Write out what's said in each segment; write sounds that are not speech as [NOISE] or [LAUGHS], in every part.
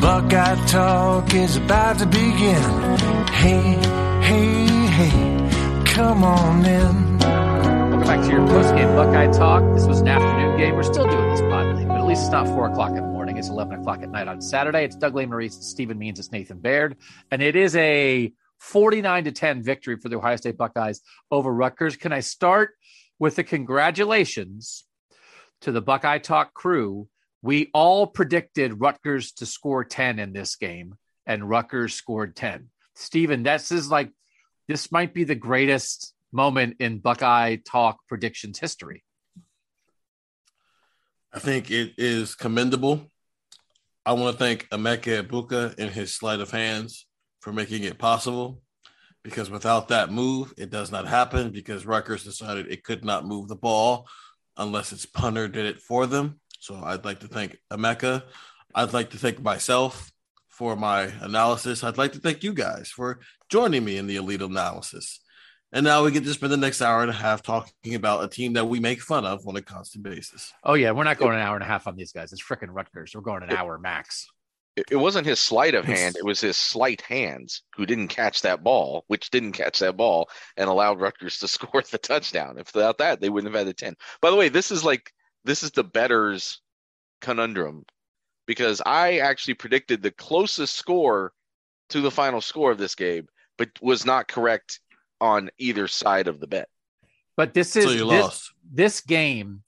Buckeye Talk is about to begin. Hey, hey, hey, come on in. Welcome back to your post-game Buckeye Talk. This was an afternoon game. We're still doing this pod but at least it's not 4 o'clock in the morning. It's 11 o'clock at night on Saturday. It's Doug Lesmerises, it's Stephen Means, it's Nathan Baird. And it is a 49 to 10 victory for the Ohio State Buckeyes over Rutgers. Can I start with the congratulations to the Buckeye Talk crew? We all predicted Rutgers to score 10 in this game, and Rutgers scored 10. Stephen, this is like, this might be the greatest moment in Buckeye Talk predictions history. I think it is commendable. I want to thank Emeka Egbuka and his sleight of hands for making it possible because without that move, it does not happen because Rutgers decided it could not move the ball unless its punter did it for them. So I'd like to thank Emeka. I'd like to thank myself for my analysis. I'd like to thank you guys for joining me in the elite analysis. And now we get to spend the next hour and a half talking about a team that we make fun of on a constant basis. Oh yeah, we're not going an hour and a half on these guys. It's freaking Rutgers. We're going an hour max. It, it wasn't his sleight of hand; [LAUGHS] it was his slight hands who didn't catch that ball, which didn't catch that ball, and allowed Rutgers to [LAUGHS] score the touchdown. If without that, they wouldn't have had the ten. By the way, this is like this is the betters conundrum because I actually predicted the closest score to the final score of this game, but was not correct on either side of the bet. But this is So you this, lost. this game,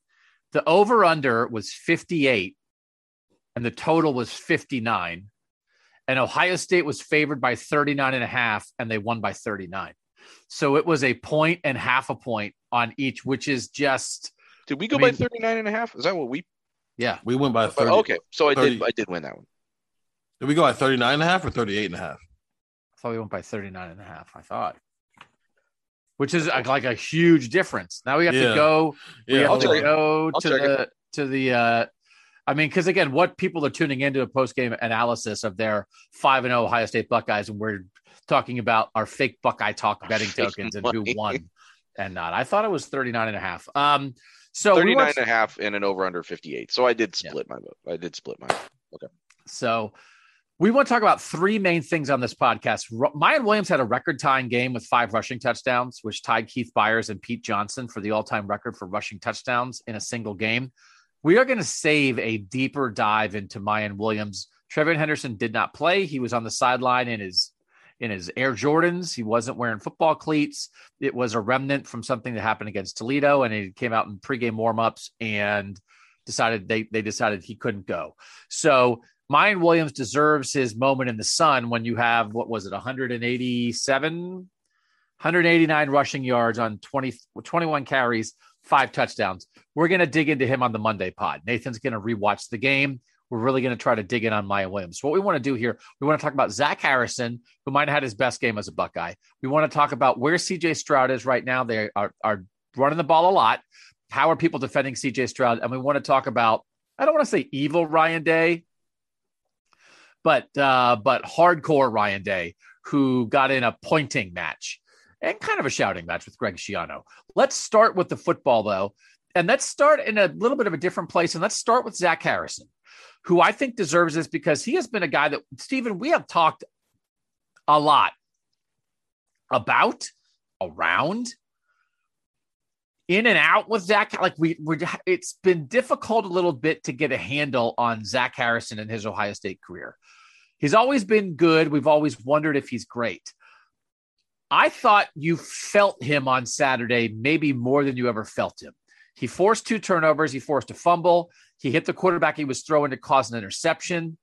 the over under was 58 and the total was 59. And Ohio State was favored by 39 and a half and they won by 39. So it was a point and half a point on each, which is just Did we go I by 39 and a half? Is that what we yeah. We went by 30. Okay, so I 30. did I did win that one. Did we go by 39 and a half or 38 and a half? I thought we went by 39 and a half, I thought. Which is like, like a huge difference. Now we have Yeah. to go we Yeah. have I'll to go I'll to check the to the uh I mean, because again, what people are tuning into a post game analysis of their five and zero Ohio State Buckeyes, and we're talking about our fake Buckeye talk betting Fake tokens and who won and not. I thought it was 39 and a half. Um, so we 39 watched- and a half and an over under 58. So I did Yeah. split my vote. I did split my okay. So we want to talk about three main things on this podcast. Miyan Williams had a record tying game with five rushing touchdowns, which tied Keith Byars and Pete Johnson for the all time record for rushing touchdowns in a single game. We are going to save a deeper dive into Miyan Williams. TreVeyon Henderson did not play. He was on the sideline in his in his Air Jordans. He wasn't wearing football cleats. It was a remnant from something that happened against Toledo, and he came out in pregame warmups and decided they they decided he couldn't go. So Miyan Williams deserves his moment in the sun when you have what was it 187 189 rushing yards on 20 21 carries, five touchdowns. We're going to dig into him on the Monday pod. Nathan's going to rewatch the game. We're really going to try to dig in on Miyan Williams. What we want to do here, we want to talk about Zach Harrison, who might have had his best game as a Buckeye. We want to talk about where CJ Stroud is right now. They are, are running the ball a lot. How are people defending CJ Stroud? And we want to talk about, I don't want to say evil Ryan Day, but uh, but hardcore Ryan Day, who got in a pointing match and kind of a shouting match with Greg Schiano. Let's start with the football though. And let's start in a little bit of a different place. And let's start with Zach Harrison, who I think deserves this because he has been a guy that, Stephen, we have talked a lot about, around, in and out with Zach. Like we—we're—it's been difficult a little bit to get a handle on Zach Harrison and his Ohio State career. He's always been good. We've always wondered if he's great. I thought you felt him on Saturday, maybe more than you ever felt him. He forced two turnovers. He forced a fumble. He hit the quarterback he was throwing to cause an interception.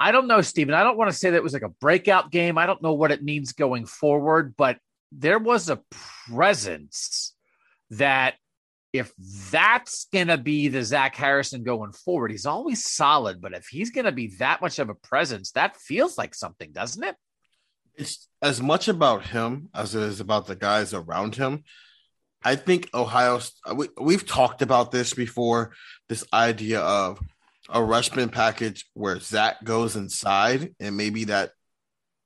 I don't know, Stephen. I don't want to say that it was like a breakout game. I don't know what it means going forward, but there was a presence that if that's going to be the Zach Harrison going forward, he's always solid. But if he's going to be that much of a presence, that feels like something, doesn't it? It's as much about him as it is about the guys around him. I think Ohio, uh, we, we've talked about this before this idea of a rushman package where Zach goes inside and maybe that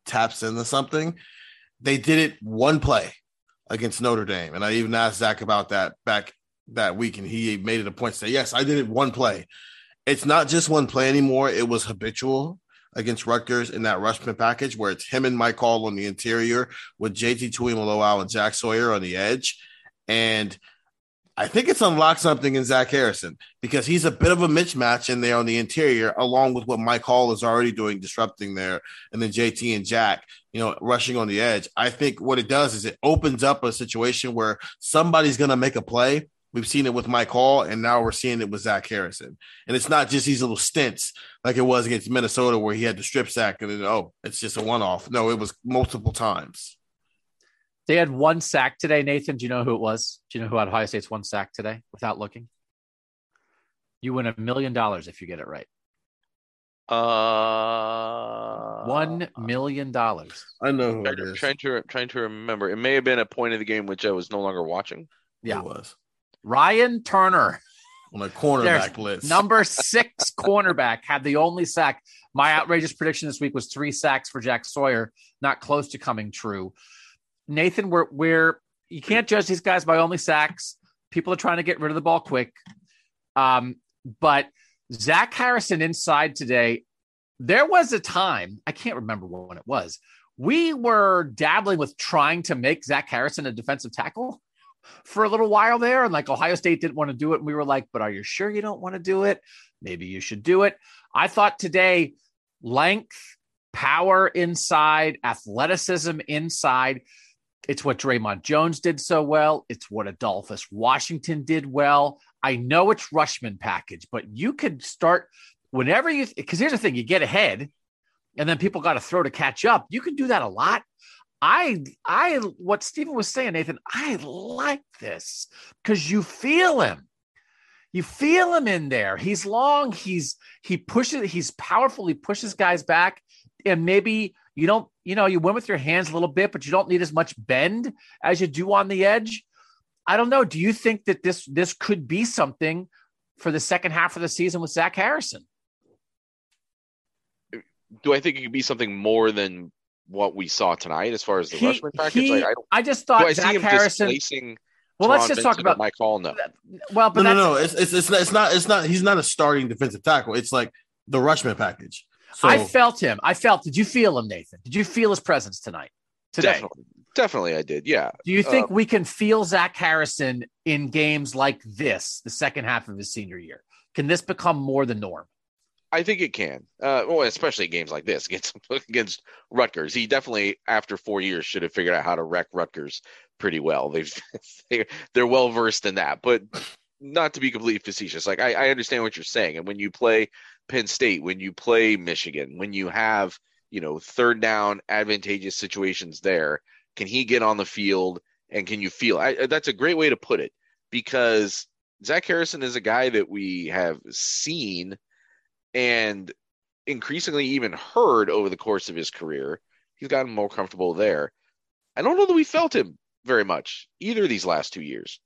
taps into something. They did it one play against Notre Dame. And I even asked Zach about that back that week, and he made it a point to say, Yes, I did it one play. It's not just one play anymore, it was habitual against Rutgers in that rushman package where it's him and Mike Hall on the interior with JT Tuimoloau and Jack Sawyer on the edge. And I think it's unlocked something in Zach Harrison because he's a bit of a mismatch in there on the interior, along with what Mike Hall is already doing, disrupting there, and then JT and Jack, you know, rushing on the edge. I think what it does is it opens up a situation where somebody's going to make a play. We've seen it with Mike Hall, and now we're seeing it with Zach Harrison. And it's not just these little stints like it was against Minnesota where he had the strip sack and then, oh, it's just a one off. No, it was multiple times. They had one sack today, Nathan. Do you know who it was? Do you know who had Ohio State's one sack today without looking? You win a million dollars if you get it right. Uh, One million dollars. I know who trying, it to, trying to trying to remember. It may have been a point of the game which I was no longer watching. Yeah. It was Ryan Turner, on a cornerback list. number six [LAUGHS] cornerback, had the only sack. My outrageous prediction this week was three sacks for Jack Sawyer, not close to coming true. Nathan, we're, we're you can't judge these guys by only sacks. People are trying to get rid of the ball quick. Um, but Zach Harrison inside today, there was a time, I can't remember when it was. We were dabbling with trying to make Zach Harrison a defensive tackle for a little while there. And like Ohio State didn't want to do it. And we were like, but are you sure you don't want to do it? Maybe you should do it. I thought today, length, power inside, athleticism inside. It's what Dre'Mont Jones did so well. It's what Adolphus Washington did well. I know it's Rushman package, but you could start whenever you, because here's the thing you get ahead and then people got to throw to catch up. You can do that a lot. I, I, what Stephen was saying, Nathan, I like this because you feel him. You feel him in there. He's long. He's, he pushes, he's powerful. He pushes guys back. And maybe you don't, you know, you win with your hands a little bit, but you don't need as much bend as you do on the edge. I don't know. Do you think that this this could be something for the second half of the season with Zach Harrison? Do I think it could be something more than what we saw tonight as far as the He- rushman package? he- like, I, don't, I just do I thought see Zach him Harrison. displacing? Well, let's just talk Vincent or about. Mike Hall. No, Well, but no, no, no. It's, it's it's not, it's not it's not he's not a starting defensive tackle. It's like the rushman package. So I felt him. I felt. Did you feel him, Nathan? Did you feel his presence tonight? Today. definitely, definitely, I did. Yeah, Do you think Uh, we can feel Zach Harrison in games like this, the second half of his senior year? Can this become more the norm? I think it can. Uh, well, especially games like this [LAUGHS] against against Rutgers. He definitely, after four years, should have figured out how to wreck Rutgers pretty well. They've [LAUGHS] they're, they're well versed in that, but not to be completely facetious. Like I, I understand what you're saying, and when you play Penn State, when you play Michigan, when you have you know third down advantageous situations there, can he get on the field and can you feel? I, that's a great way to put it because Zach Harrison is a guy that we have seen and increasingly even heard over the course of his career. He's gotten more comfortable there. I don't know that we felt him very much either of these last two years.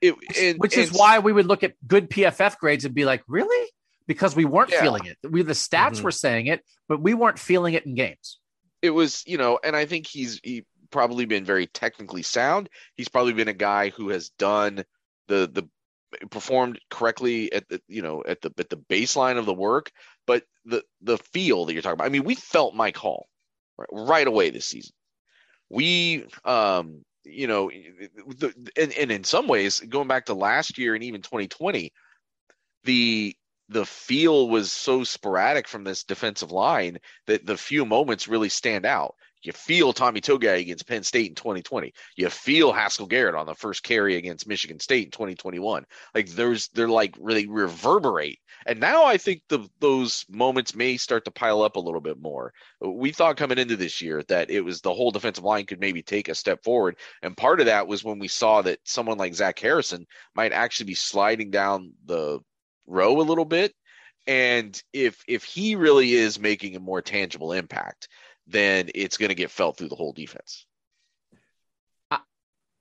It, and- Which is and- why we would look at good PFF grades and be like, really? Because we weren't Yeah. feeling it. We the stats Mhm. were saying it, but we weren't feeling it in games. It was, you know, and I think he's he probably been very technically sound. He's probably been a guy who has done the the performed correctly at the you know at the at the baseline of the work, but the the feel that you're talking about. I mean, we felt Mike Hall right, right away this season. We um you know the, and, and in some ways going back to last year and even 2020 the the feel was so sporadic from this defensive line that the few moments really stand out. You feel Tommy Togiai against Penn State in 2020. You feel Haskell Garrett on the first carry against Michigan State in 2021. Like there's they're like really reverberate. And now I think the those moments may start to pile up a little bit more. We thought coming into this year that it was the whole defensive line could maybe take a step forward. And part of that was when we saw that someone like Zach Harrison might actually be sliding down the row a little bit. And if if he really is making a more tangible impact, then it's going to get felt through the whole defense.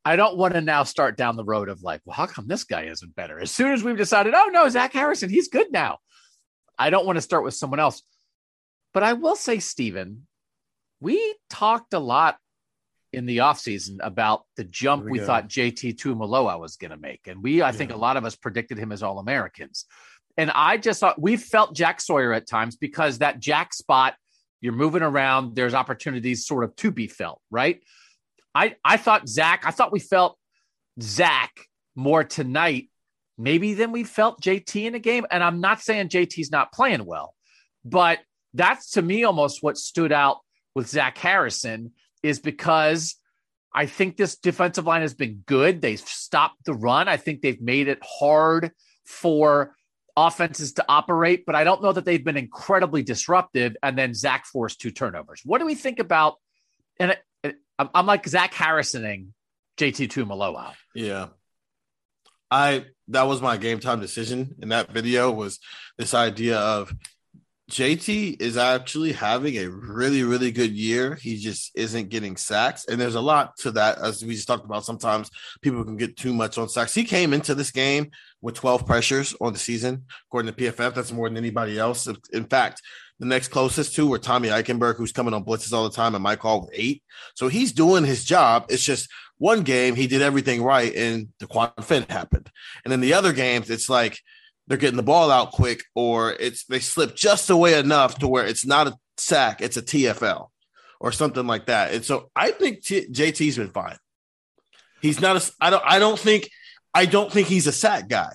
I don't want to now start down the road of like, well, how come this guy isn't better? As soon as we've decided, oh no, Zach Harrison, he's good now. I don't want to start with someone else. But I will say, Stephen, we talked a lot in the offseason about the jump we, we thought JT Tuimoloau was going to make. And we, I yeah. think a lot of us predicted him as All Americans. And I just thought we felt Jack Sawyer at times because that Jack spot you're moving around. There's opportunities sort of to be felt, right? I I thought Zach. I thought we felt Zach more tonight, maybe than we felt JT in the game. And I'm not saying JT's not playing well, but that's to me almost what stood out with Zach Harrison is because I think this defensive line has been good. They've stopped the run. I think they've made it hard for offenses to operate, but I don't know that they've been incredibly disruptive. And then Zach forced two turnovers. What do we think about? And I'm like Zach Harrisoning JT Tuimoloau. Yeah. I that was my game time decision in that video was this idea of JT is actually having a really, really good year. He just isn't getting sacks. And there's a lot to that, as we just talked about. Sometimes people can get too much on sacks. He came into this game with 12 pressures on the season, according to PFF. That's more than anybody else. In fact, the next closest to were Tommy Eichenberg, who's coming on blitzes all the time, and Mike Hall with eight. So he's doing his job. It's just one game he did everything right, and the quad fin happened. And in the other games, it's like – they're getting the ball out quick or it's they slip just away enough to where it's not a sack, it's a TFL or something like that. And so I think T- JT's been fine. He's not a I don't I don't think I don't think he's a sack guy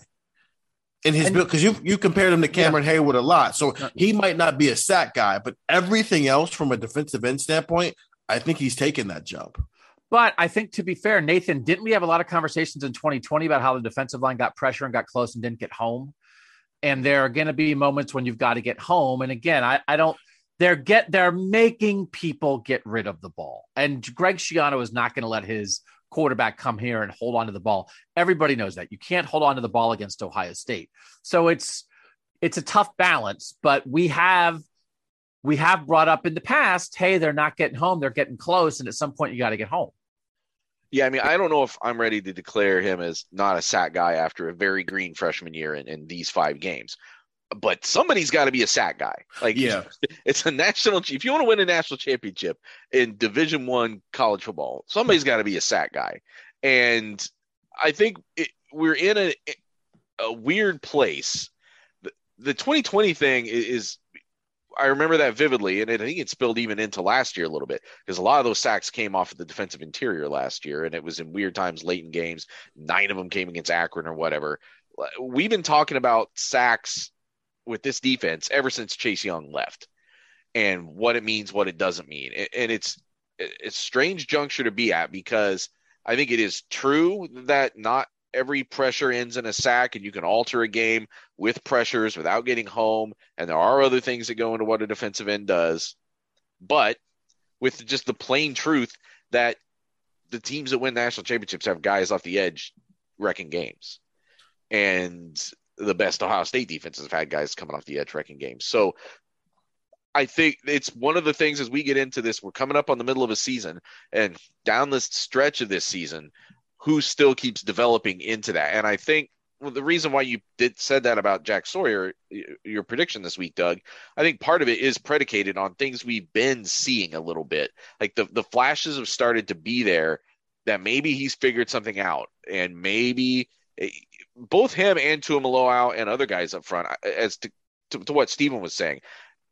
in his build because you you compared him to Cameron yeah. Heyward a lot. So he might not be a sack guy, but everything else from a defensive end standpoint, I think he's taken that jump. But I think to be fair, Nathan, didn't we have a lot of conversations in 2020 about how the defensive line got pressure and got close and didn't get home? and there are going to be moments when you've got to get home. And again, I, I don't. They're get they're making people get rid of the ball, and Greg Schiano is not going to let his quarterback come here and hold on to the ball. Everybody knows that you can't hold on to the ball against Ohio State. So it's it's a tough balance, but we have we have brought up in the past, hey, they're not getting home, they're getting close, and at some point you got to get home. Yeah, I mean, I don't know if I'm ready to declare him as not a sack guy after a very green freshman year in, in these five games. But somebody's got to be a sack guy. Like, yeah, [LAUGHS] it's a national. If you want to win a national championship in Division One college football, somebody's got to be a sack guy. And I think it, we're in a, a weird place. The, the 2020 thing is I remember that vividly, and it, I think it spilled even into last year a little bit because a lot of those sacks came off of the defensive interior last year, and it was in weird times late in games. Nine of them came against Akron or whatever. We've been talking about sacks with this defense ever since Chase Young left, and what it means, what it doesn't mean, and it's it's strange juncture to be at because I think it is true that not every pressure ends in a sack and you can alter a game with pressures without getting home. And there are other things that go into what a defensive end does. But with just the plain truth that the teams that win national championships have guys off the edge wrecking games. And the best Ohio State defenses have had guys coming off the edge wrecking games. So I think it's one of the things as we get into this, we're coming up on the middle of a season and down this stretch of this season, who still keeps developing into that. And I think well, the reason why you did said that about Jack Sawyer, your prediction this week, Doug, I think part of it is predicated on things we've been seeing a little bit. Like the the flashes have started to be there that maybe he's figured something out, and maybe eh, both him and Tuimoloau and other guys up front, as to, to, to what Stephen was saying,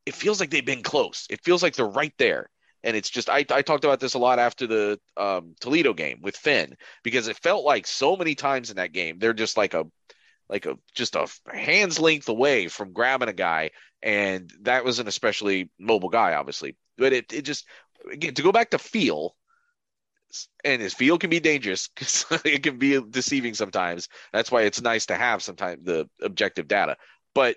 it feels like they've been close. It feels like they're right there. And it's just I, I talked about this a lot after the um, Toledo game with Finn because it felt like so many times in that game they're just like a like a just a hand's length away from grabbing a guy, and that was an especially mobile guy, obviously. But it it just again to go back to feel, and his feel can be dangerous [LAUGHS] because it can be deceiving sometimes. That's why it's nice to have sometimes the objective data, but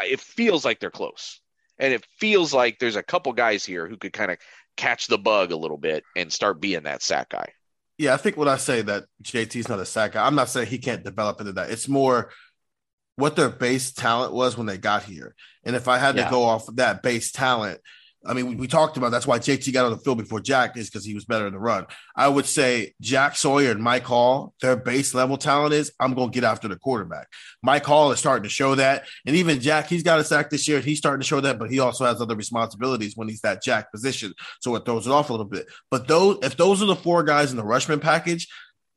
it feels like they're close and it feels like there's a couple guys here who could kind of catch the bug a little bit and start being that sack guy. Yeah, I think when I say that JT's not a sack guy, I'm not saying he can't develop into that. It's more what their base talent was when they got here. And if I had yeah. to go off of that base talent, I mean, we, we, talked about that's why JT got on the field before Jack is because he was better in the run. I would say Jack Sawyer and Mike Hall, their base level talent is I'm going to get after the quarterback. Mike Hall is starting to show that. And even Jack, he's got a sack this year. He's starting to show that, but he also has other responsibilities when he's that Jack position. So it throws it off a little bit. But those, if those are the four guys in the Rushman package,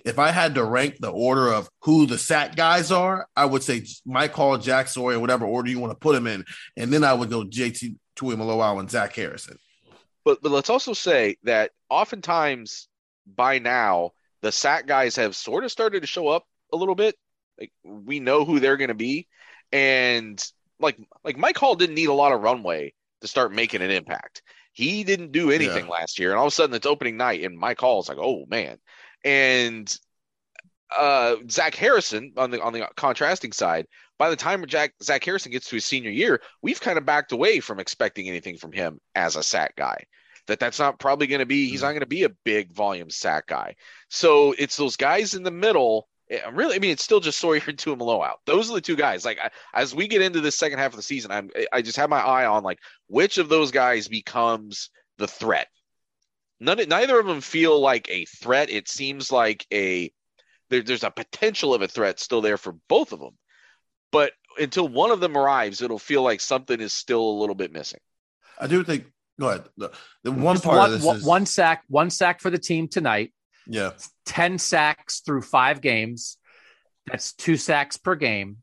if I had to rank the order of who the sack guys are, I would say Mike Hall, Jack Sawyer, whatever order you want to put them in. And then I would go JT Tuimoloau and Zach Harrison. But but let's also say that oftentimes by now the sack guys have sort of started to show up a little bit. Like we know who they're going to be, and like like Mike Hall didn't need a lot of runway to start making an impact. He didn't do anything yeah. last year, and all of a sudden it's opening night, and Mike Hall is like, oh man, and uh, Zach Harrison on the on the contrasting side by the time Jack, Zach Harrison gets to his senior year, we've kind of backed away from expecting anything from him as a sack guy. That that's not probably going to be. He's not going to be a big volume sack guy. So it's those guys in the middle. Eh, really, I mean, it's still just Sawyer and Tuimoloau out. Those are the two guys. Like I, as we get into the second half of the season, I'm I just have my eye on like which of those guys becomes the threat. None, neither of them feel like a threat. It seems like a there, there's a potential of a threat still there for both of them but until one of them arrives, it'll feel like something is still a little bit missing. I do think. Go ahead. The, the one part one, of this one, is one sack, one sack for the team tonight. Yeah, ten sacks through five games. That's two sacks per game.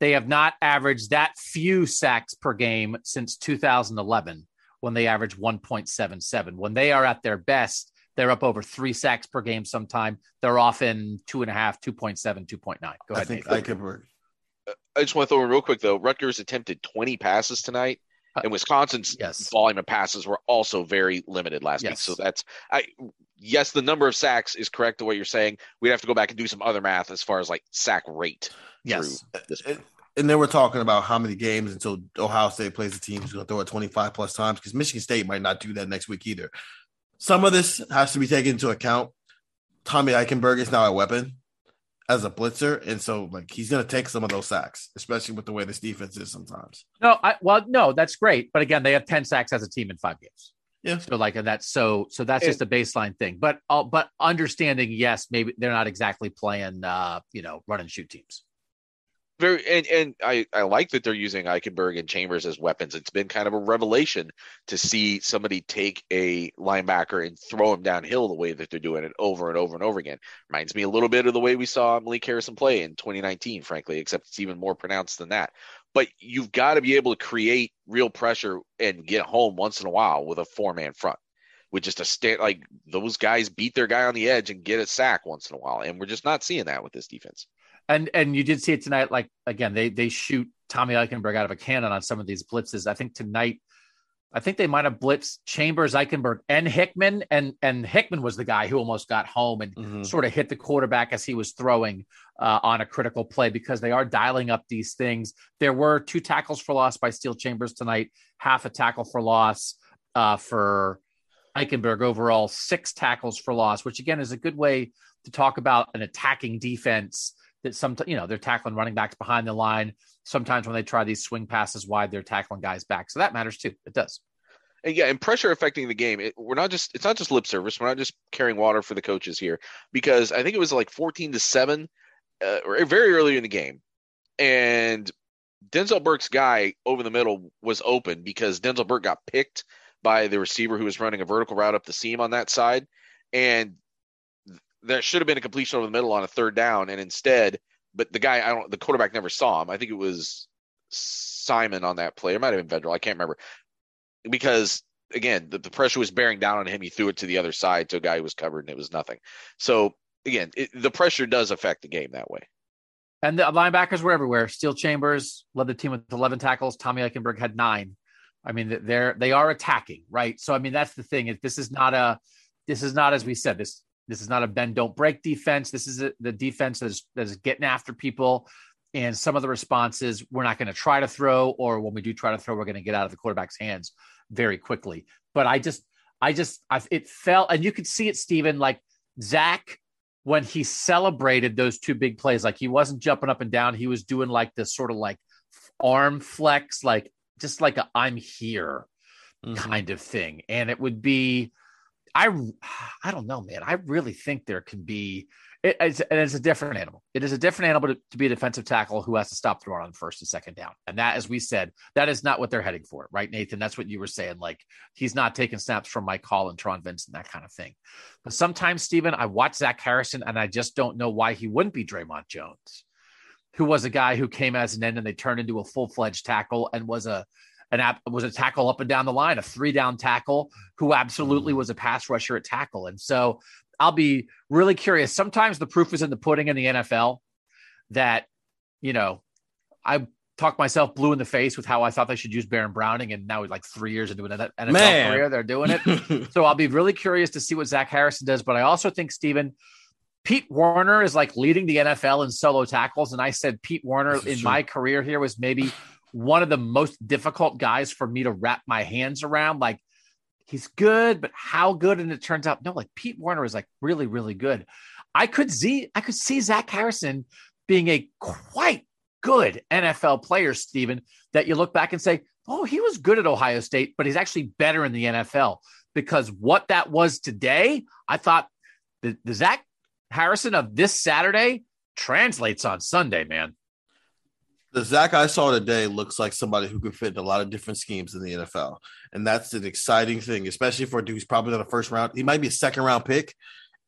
They have not averaged that few sacks per game since 2011, when they averaged 1.77. When they are at their best, they're up over three sacks per game. Sometime they're often two and a half, 2.7, 2.9. Go ahead. I think Nathan. Eichenberg, I just want to throw in real quick though. Rutgers attempted 20 passes tonight, uh, and Wisconsin's yes. volume of passes were also very limited last yes. week. So that's I. Yes, the number of sacks is correct. The way you're saying, we'd have to go back and do some other math as far as like sack rate. Yes. And then we're talking about how many games until Ohio State plays a team who's going to throw it 25 plus times because Michigan State might not do that next week either. Some of this has to be taken into account. Tommy Eichenberg is now a weapon as a blitzer, and so like he's going to take some of those sacks, especially with the way this defense is sometimes. No, I, well, no, that's great, but again, they have ten sacks as a team in five games. Yeah. So like and that's so so that's just a baseline thing. But uh, but understanding, yes, maybe they're not exactly playing uh, you know, run and shoot teams very and, and I, I like that they're using Eichenberg and Chambers as weapons. It's been kind of a revelation to see somebody take a linebacker and throw him downhill the way that they're doing it over and over and over again. Reminds me a little bit of the way we saw Malik Harrison play in 2019, frankly, except it's even more pronounced than that. But you've got to be able to create real pressure and get home once in a while with a four man front. With just a stand like those guys beat their guy on the edge and get a sack once in a while. And we're just not seeing that with this defense. And and you did see it tonight. Like again, they they shoot Tommy Eichenberg out of a cannon on some of these blitzes. I think tonight, I think they might have blitzed Chambers, Eichenberg, and Hickman. And and Hickman was the guy who almost got home and mm-hmm. sort of hit the quarterback as he was throwing uh, on a critical play because they are dialing up these things. There were two tackles for loss by Steele Chambers tonight, half a tackle for loss uh, for Eichenberg overall, six tackles for loss, which again is a good way to talk about an attacking defense that some you know they're tackling running backs behind the line. Sometimes when they try these swing passes wide, they're tackling guys back. So that matters too. It does. And yeah, and pressure affecting the game. It, we're not just it's not just lip service. We're not just carrying water for the coaches here because I think it was like fourteen to seven, uh, or very early in the game, and Denzel Burke's guy over the middle was open because Denzel Burke got picked by the receiver who was running a vertical route up the seam on that side, and there should have been a completion over the middle on a third down, and instead but the guy I don't the quarterback never saw him. I think it was Simon on that play. It might have been Vedral. I can't remember because again the, the pressure was bearing down on him. He threw it to the other side to a guy who was covered and it was nothing. So again, it, the pressure does affect the game that way. And the linebackers were everywhere. Steele Chambers led the team with 11 tackles. Tommy Eichenberg had nine. I mean, they're they are attacking, right? So I mean, that's the thing. Is this is not a this is not as we said this this is not a bend don't break defense. This is a, the defense that is that is getting after people. And some of the responses we're not going to try to throw, or when we do try to throw, we're going to get out of the quarterback's hands very quickly. But I just, I just, I, it felt, and you could see it, Stephen, like Zach when he celebrated those two big plays, like he wasn't jumping up and down. He was doing like this sort of like arm flex, like just like a I'm here mm-hmm. kind of thing. And it would be, I, I don't know, man. I really think there can be, it, it's, and it's a different animal. It is a different animal to, to, be a defensive tackle who has to stop the run on first and second down. And that, as we said, that is not what they're heading for, right, Nathan? That's what you were saying. Like he's not taking snaps from Mike Hall and Taron Vincent, and that kind of thing. But sometimes, Stephen, I watch Zach Harrison and I just don't know why he wouldn't be Dre'Mont Jones, who was a guy who came as an end and they turned into a full fledged tackle and was a an app was a tackle up and down the line, a three down tackle who absolutely mm. was a pass rusher at tackle. And so I'll be really curious. Sometimes the proof is in the pudding in the NFL that, you know, I talked myself blue in the face with how I thought they should use Baron Browning, and now he's like three years into an NFL Man. career, they're doing it. [LAUGHS] so I'll be really curious to see what Zach Harrison does. But I also think Stephen Pete Werner is like leading the NFL in solo tackles, and I said Pete Werner in true. my career here was maybe one of the most difficult guys for me to wrap my hands around. Like he's good, but how good? And it turns out, no, like Pete Werner is like really, really good. I could see, I could see Zach Harrison being a quite good NFL player, Stephen, that you look back and say, oh, he was good at Ohio State, but he's actually better in the NFL because what that was today, I thought the, the Zach Harrison of this Saturday translates on Sunday, man. The Zach I saw today looks like somebody who could fit in a lot of different schemes in the NFL. And that's an exciting thing, especially for a dude who's probably not a first round. He might be a second round pick,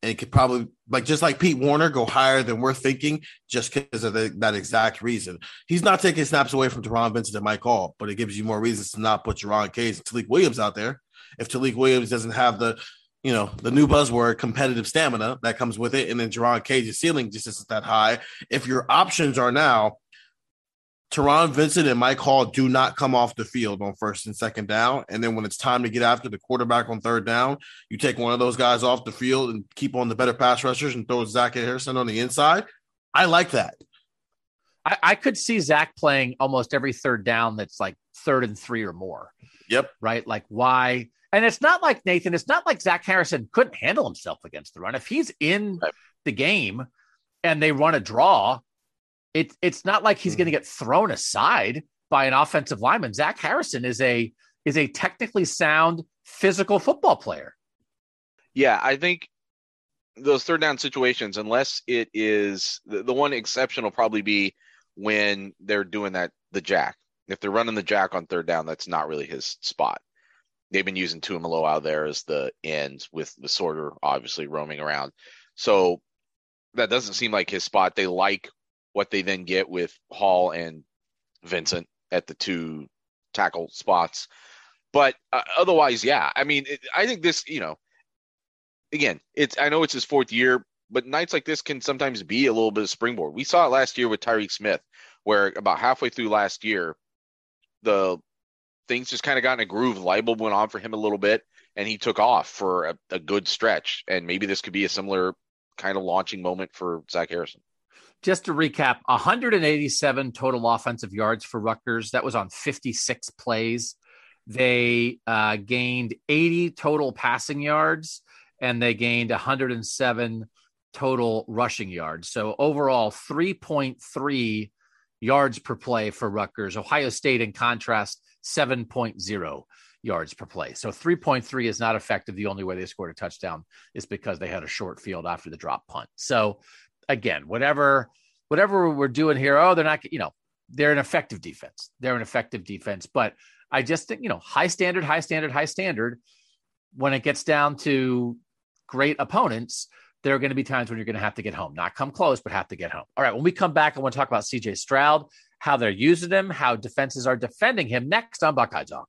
and could probably, like just like Pete Werner, go higher than we're thinking just because of the, that exact reason. He's not taking snaps away from Taron Vincent and Mike Hall, but it gives you more reasons to not put Jerron Cage and Tyleik Williams out there. If Tyleik Williams doesn't have the you know, the new buzzword competitive stamina that comes with it. And then Jerron Cage's ceiling just isn't that high. If your options are now Taron Vincent and Mike Hall do not come off the field on first and second down. And then when it's time to get after the quarterback on third down, you take one of those guys off the field and keep on the better pass rushers and throw Zach Harrison on the inside. I like that. I, I could see Zach playing almost every third down that's like third and three or more. Yep. Right. Like why? And it's not like Nathan, it's not like Zach Harrison couldn't handle himself against the run. If he's in right. the game and they run a draw, it, it's not like he's going to hmm. get thrown aside by an offensive lineman. Zach Harrison is a is a technically sound physical football player. Yeah, I think those third down situations, unless it is the, the one exception will probably be when they're doing that the jack. If they're running the jack on third down, that's not really his spot. They've been using Tuimoloau out there as the end with the sorter obviously roaming around. So that doesn't seem like his spot. They like what they then get with Hall and Vincent at the two tackle spots. But uh, otherwise, yeah, I mean, it, I think this, you know, again, it's I know it's his fourth year, but nights like this can sometimes be a little bit of springboard. We saw it last year with Tyreke Smith, where about halfway through last year, the things just kind of got in a groove. Libel went on for him a little bit, and he took off for a, a good stretch. And maybe this could be a similar kind of launching moment for Zach Harrison just to recap 187 total offensive yards for Rutgers. That was on 56 plays. They uh, gained 80 total passing yards and they gained 107 total rushing yards. So overall, 3.3 yards per play for Rutgers. Ohio State, in contrast, 7.0 yards per play. So 3.3 is not effective. The only way they scored a touchdown is because they had a short field after the drop punt. So again, whatever whatever we're doing here, oh, they're not, you know, they're an effective defense. They're an effective defense. But I just think, you know, high standard, high standard, high standard. When it gets down to great opponents, there are going to be times when you're going to have to get home, not come close, but have to get home. All right. When we come back, I want to talk about CJ Stroud, how they're using him, how defenses are defending him next on Buckeye Talk.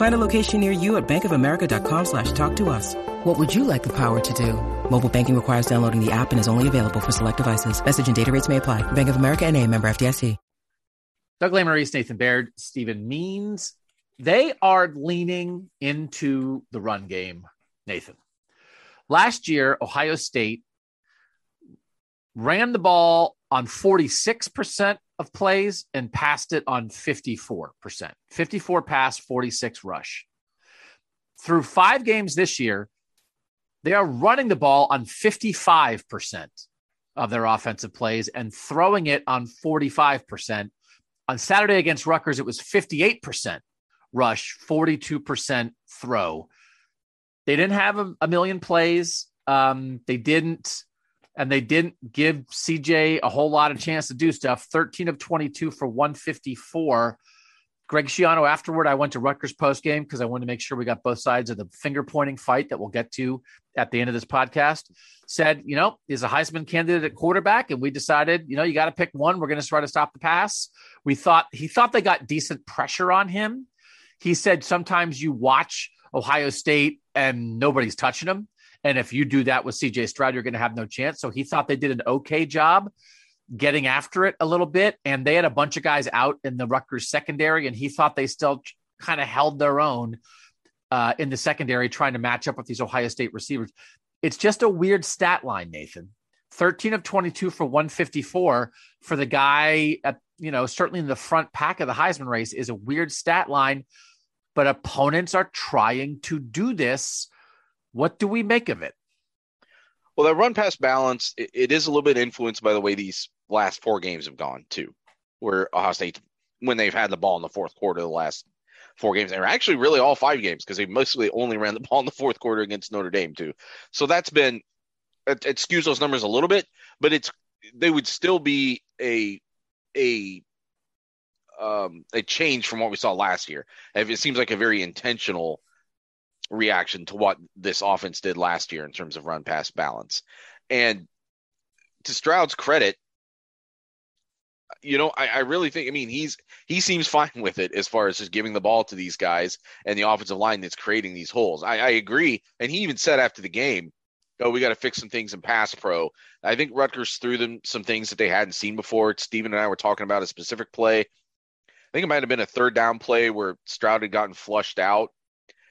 Find a location near you at bankofamerica.com slash talk to us. What would you like the power to do? Mobile banking requires downloading the app and is only available for select devices. Message and data rates may apply. Bank of America and a member FDIC. Doug Lesmerises, Nathan Baird, Stephen Means, they are leaning into the run game, Nathan. Last year, Ohio State ran the ball on 46% of plays and passed it on 54%. 54 pass, 46 rush. Through five games this year, they are running the ball on 55% of their offensive plays and throwing it on 45%. On Saturday against Rutgers, it was 58% rush, 42% throw. They didn't have a, a million plays. Um, they didn't, and they didn't give CJ a whole lot of chance to do stuff. 13 of 22 for 154. Greg Schiano, afterward, I went to Rutgers post game because I wanted to make sure we got both sides of the finger pointing fight that we'll get to at the end of this podcast. Said, you know, he's a Heisman candidate at quarterback, and we decided, you know, you got to pick one. We're going to try to stop the pass. We thought he thought they got decent pressure on him. He said sometimes you watch Ohio State and nobody's touching them. And if you do that with CJ Stroud, you're going to have no chance. So he thought they did an okay job getting after it a little bit. And they had a bunch of guys out in the Rutgers secondary, and he thought they still kind of held their own uh, in the secondary, trying to match up with these Ohio State receivers. It's just a weird stat line, Nathan. 13 of 22 for 154 for the guy at, you know, certainly in the front pack of the Heisman race is a weird stat line, but opponents are trying to do this. What do we make of it? Well, that run pass balance, it, it is a little bit influenced by the way these last four games have gone too, where Ohio State, when they've had the ball in the fourth quarter, the last four games, and actually really all five games because they mostly only ran the [LAUGHS] ball in the fourth quarter against Notre Dame too. So that's been it, it skews those numbers a little bit, but it's they would still be a a um, a change from what we saw last year. It seems like a very intentional reaction to what this offense did last year in terms of run pass balance. And to Stroud's credit, you know, I, I, really think. I mean, he's he seems fine with it as far as just giving the ball to these guys and the offensive line that's creating these holes. I, I agree, and he even said after the game, "Oh, we got to fix some things in pass pro." I think Rutgers threw them some things that they hadn't seen before. Stephen and I were talking about a specific play. I think it might have been a third down play where Stroud had gotten flushed out,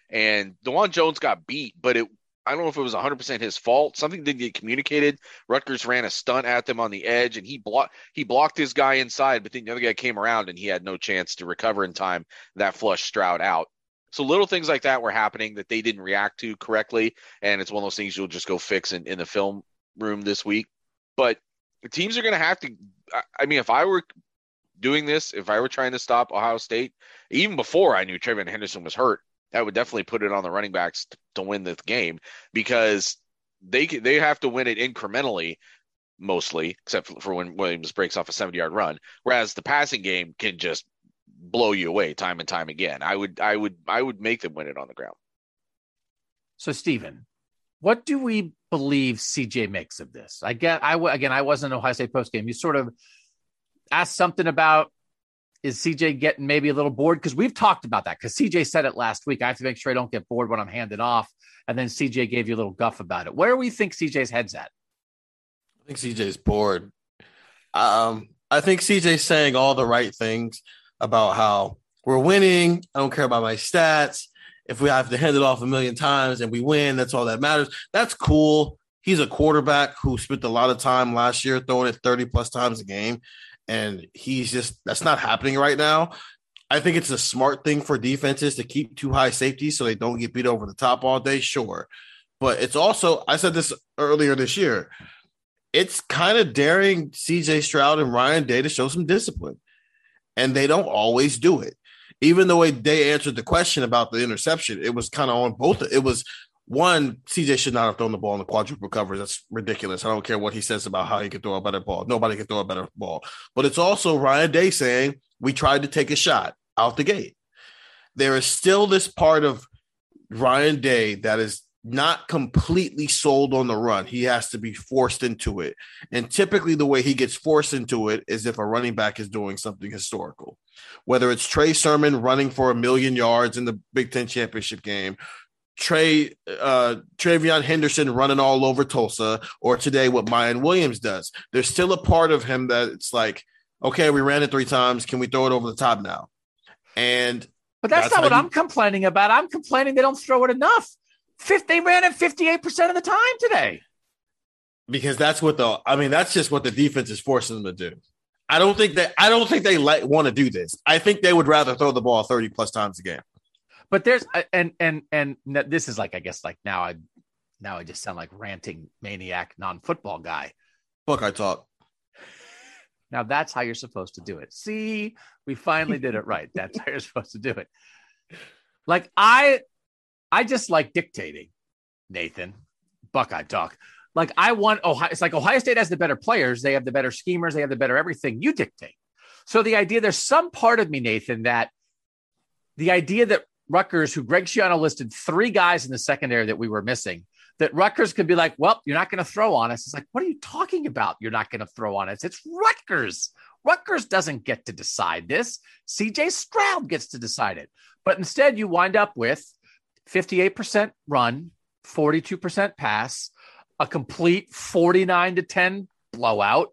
and Dawand Jones got beat, but it I don't know if it was 100% his fault. Something didn't get communicated. Rutgers ran a stunt at them on the edge, and he blocked he blocked his guy inside, but then the other guy came around and he had no chance to recover in time. That flushed Stroud out. So little things like that were happening that they didn't react to correctly, and it's one of those things you'll just go fix in, in the film room this week. But teams are going to have to. I mean, if I were doing this, if I were trying to stop Ohio State, even before I knew TreVeyon Henderson was hurt, I would definitely put it on the running backs to, to win this game because they they have to win it incrementally mostly, except for when Williams breaks off a 70 yard run. Whereas the passing game can just blow you away time and time again. I would I would I would make them win it on the ground. So Stephen, what do we believe CJ makes of this? I get I again I wasn't in Ohio State post game. You sort of asked something about is CJ getting maybe a little bored? Because we've talked about that. Because CJ said it last week. I have to make sure I don't get bored when I'm handed off. And then CJ gave you a little guff about it. Where do we think CJ's head's at? I think CJ's bored. Um, I think CJ's saying all the right things about how we're winning. I don't care about my stats. if we have to hand it off a million times and we win, that's all that matters. That's cool. He's a quarterback who spent a lot of time last year throwing it 30 plus times a game. And he's just, that's not happening right now. I think it's a smart thing for defenses to keep too high safeties so they don't get beat over the top all day. Sure. But it's also, I said this earlier this year, it's kind of daring CJ Stroud and Ryan Day to show some discipline. And they don't always do it. Even the way they answered the question about the interception, it was kind of on both. It was one, CJ should not have thrown the ball in the quadruple covers. That's ridiculous. I don't care what he says about how he could throw a better ball. Nobody can throw a better ball. But it's also Ryan Day saying, we tried to take a shot out the gate. There is still this part of Ryan Day that is not completely sold on the run. He has to be forced into it. And typically, the way he gets forced into it is if a running back is doing something historical, whether it's Trey Sermon running for a million yards in the Big Ten championship game. Trey uh TreVeyon Henderson running all over Tulsa, or today what Miyan Williams does. There's still a part of him that it's like, okay, we ran it three times. Can we throw it over the top now? And but that's, that's not what you... I'm complaining about. I'm complaining they don't throw it enough. Fifth, they ran it 58% of the time today. Because that's what the I mean, that's just what the defense is forcing them to do. I don't think that I don't think they like want to do this. I think they would rather throw the ball 30 plus times a game. But there's uh, and and and this is like I guess like now I now I just sound like ranting maniac non-football guy. Buckeye Talk. Now that's how you're supposed to do it. See, we finally did it right. That's how you're supposed to do it. Like I I just like dictating, Nathan. Buckeye talk. Like I want Ohio. It's like Ohio State has the better players. They have the better schemers. They have the better everything. You dictate. So the idea, there's some part of me, Nathan, that the idea that Rutgers, who Greg Schiano listed three guys in the secondary that we were missing, that Rutgers could be like, well, you're not going to throw on us. It's like, what are you talking about? You're not going to throw on us. It's Rutgers. Rutgers doesn't get to decide this. CJ Stroud gets to decide it. But instead, you wind up with 58% run, 42% pass, a complete 49 to 10 blowout,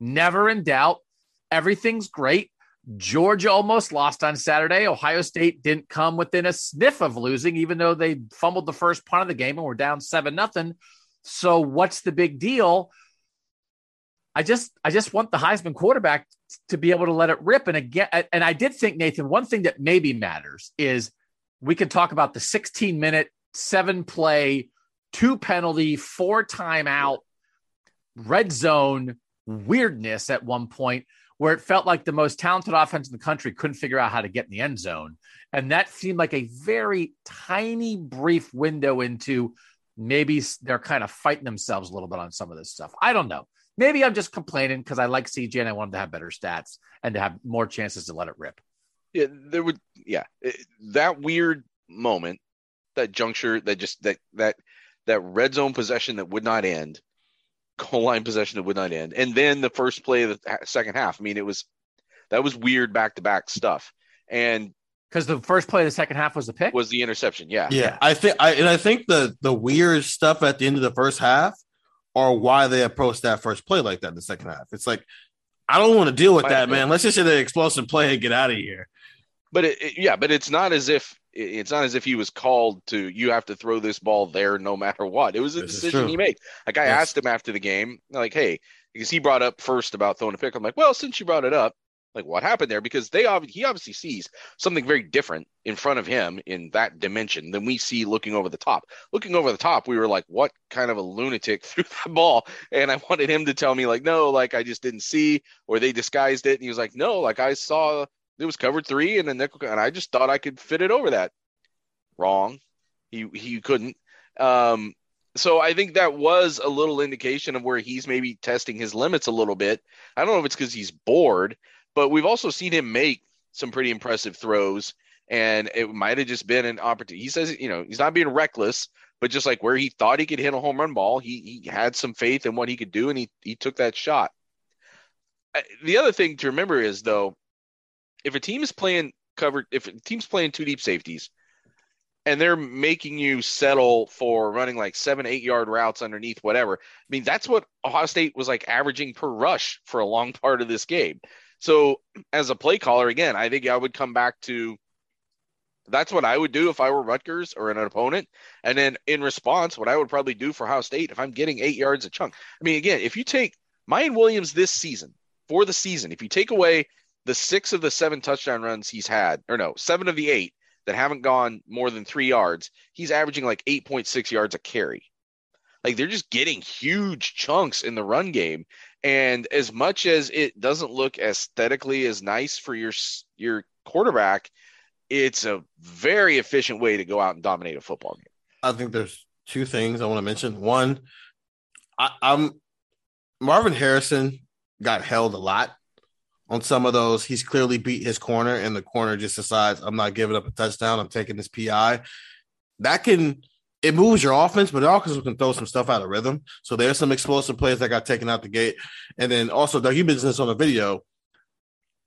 never in doubt. Everything's great. Georgia almost lost on Saturday. Ohio State didn't come within a sniff of losing, even though they fumbled the first punt of the game and were down seven nothing. So what's the big deal? I just I just want the Heisman quarterback to be able to let it rip. And again, and I did think Nathan, one thing that maybe matters is we can talk about the 16 minute, seven play, two penalty, four timeout, red zone weirdness at one point where it felt like the most talented offense in the country couldn't figure out how to get in the end zone. And that seemed like a very tiny, brief window into maybe they're kind of fighting themselves a little bit on some of this stuff. I don't know. Maybe I'm just complaining because I like CJ and I want him to have better stats and to have more chances to let it rip. Yeah, there would. Yeah, eh, that weird moment, that juncture, that just that that that red zone possession that would not end, goal line possession that would not end, and then the first play of the second half. I mean, it was that was weird back to back stuff, and because the first play of the second half was the pick, was the interception. Yeah, yeah. I think I and I think the the weird stuff at the end of the first half are why they approached that first play like that in the second half. It's like I don't want to deal with that, man. Let's just hit an explosive play and get out of here. But it, it, yeah, but it's not as if it's not as if he was called to you have to throw this ball there no matter what. It was a this decision he made. Like I yes. asked him after the game, like, hey, because he brought up first about throwing a pick. I'm like, well, since you brought it up, like what happened there? Because they he obviously sees something very different in front of him in that dimension than we see looking over the top. Looking over the top, we were like, what kind of a lunatic [LAUGHS] threw that ball? And I wanted him to tell me like, no, like I just didn't see, or they disguised it. And he was like, no, like I saw it was covered three and a nickel, and I just thought I could fit it over that. Wrong, he he couldn't. Um, so I think that was a little indication of where he's maybe testing his limits a little bit. I don't know if it's because he's bored, but we've also seen him make some pretty impressive throws, and it might have just been an opportunity. He says, you know, he's not being reckless, but just like where he thought he could hit a home run ball, he he had some faith in what he could do, and he he took that shot. The other thing to remember is though, if a team is playing covered, if a team's playing two deep safeties, and they're making you settle for running like seven, eight yard routes underneath whatever. I mean, that's what Ohio State was like averaging per rush for a long part of this game. So, as a play caller, again, I think I would come back to That's what I would do if I were Rutgers or an opponent. And then in response, what I would probably do for Ohio State if I'm getting eight yards a chunk. I mean, again, if you take Miyan Williams this season for the season, if you take away the six of the seven touchdown runs he's had, or no, seven of the eight that haven't gone more than three yards, he's averaging like 8.6 yards a carry. Like they're just getting huge chunks in the run game. And as much as it doesn't look aesthetically as nice for your your quarterback, it's a very efficient way to go out and dominate a football game. I think there's two things I want to mention. One, I, I'm Marvin Harrison got held a lot on some of those. He's clearly beat his corner, and the corner just decides, I'm not giving up a touchdown. I'm taking this PI. That can it moves your offense, but it also can throw some stuff out of rhythm. So there's some explosive plays that got taken out the gate. And then also, you mentioned this on the video,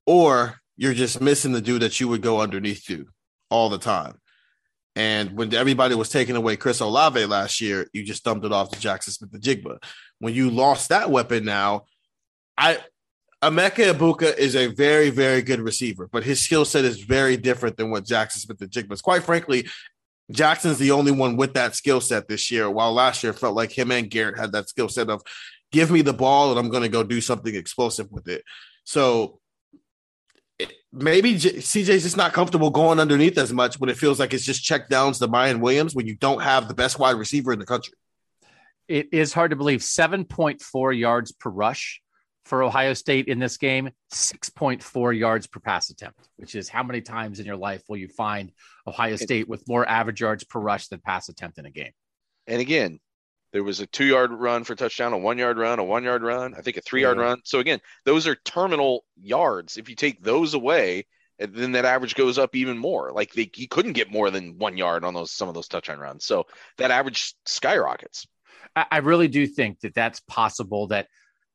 or you're just missing the dude that you would go underneath to all the time. And when everybody was taking away Chris Olave last year, you just dumped it off to Jaxon Smith-Njigba. When you lost that weapon now, I Emeka Egbuka is a very, very good receiver, but his skill set is very different than what Jaxon Smith-Njigba is. Quite frankly, Jaxon's the only one with that skill set this year, while last year felt like him and Garrett had that skill set of give me the ball and I'm going to go do something explosive with it. So maybe CJ's just not comfortable going underneath as much when it feels like it's just check downs to Miyan Williams when you don't have the best wide receiver in the country. It is hard to believe 7.4 yards per rush for Ohio State in this game, 6.4 yards per pass attempt, which is how many times in your life will you find Ohio State with more average yards per rush than pass attempt in a game? And again, there was a two yard run for touchdown, a one yard run, a one yard run, I think a three yard yeah. Mm-hmm. run. So again, those are terminal yards. If you take those away, then that average goes up even more. Like they, he couldn't get more than one yard on those some of those touchdown runs. So that average skyrockets. I, I really do think that that's possible. That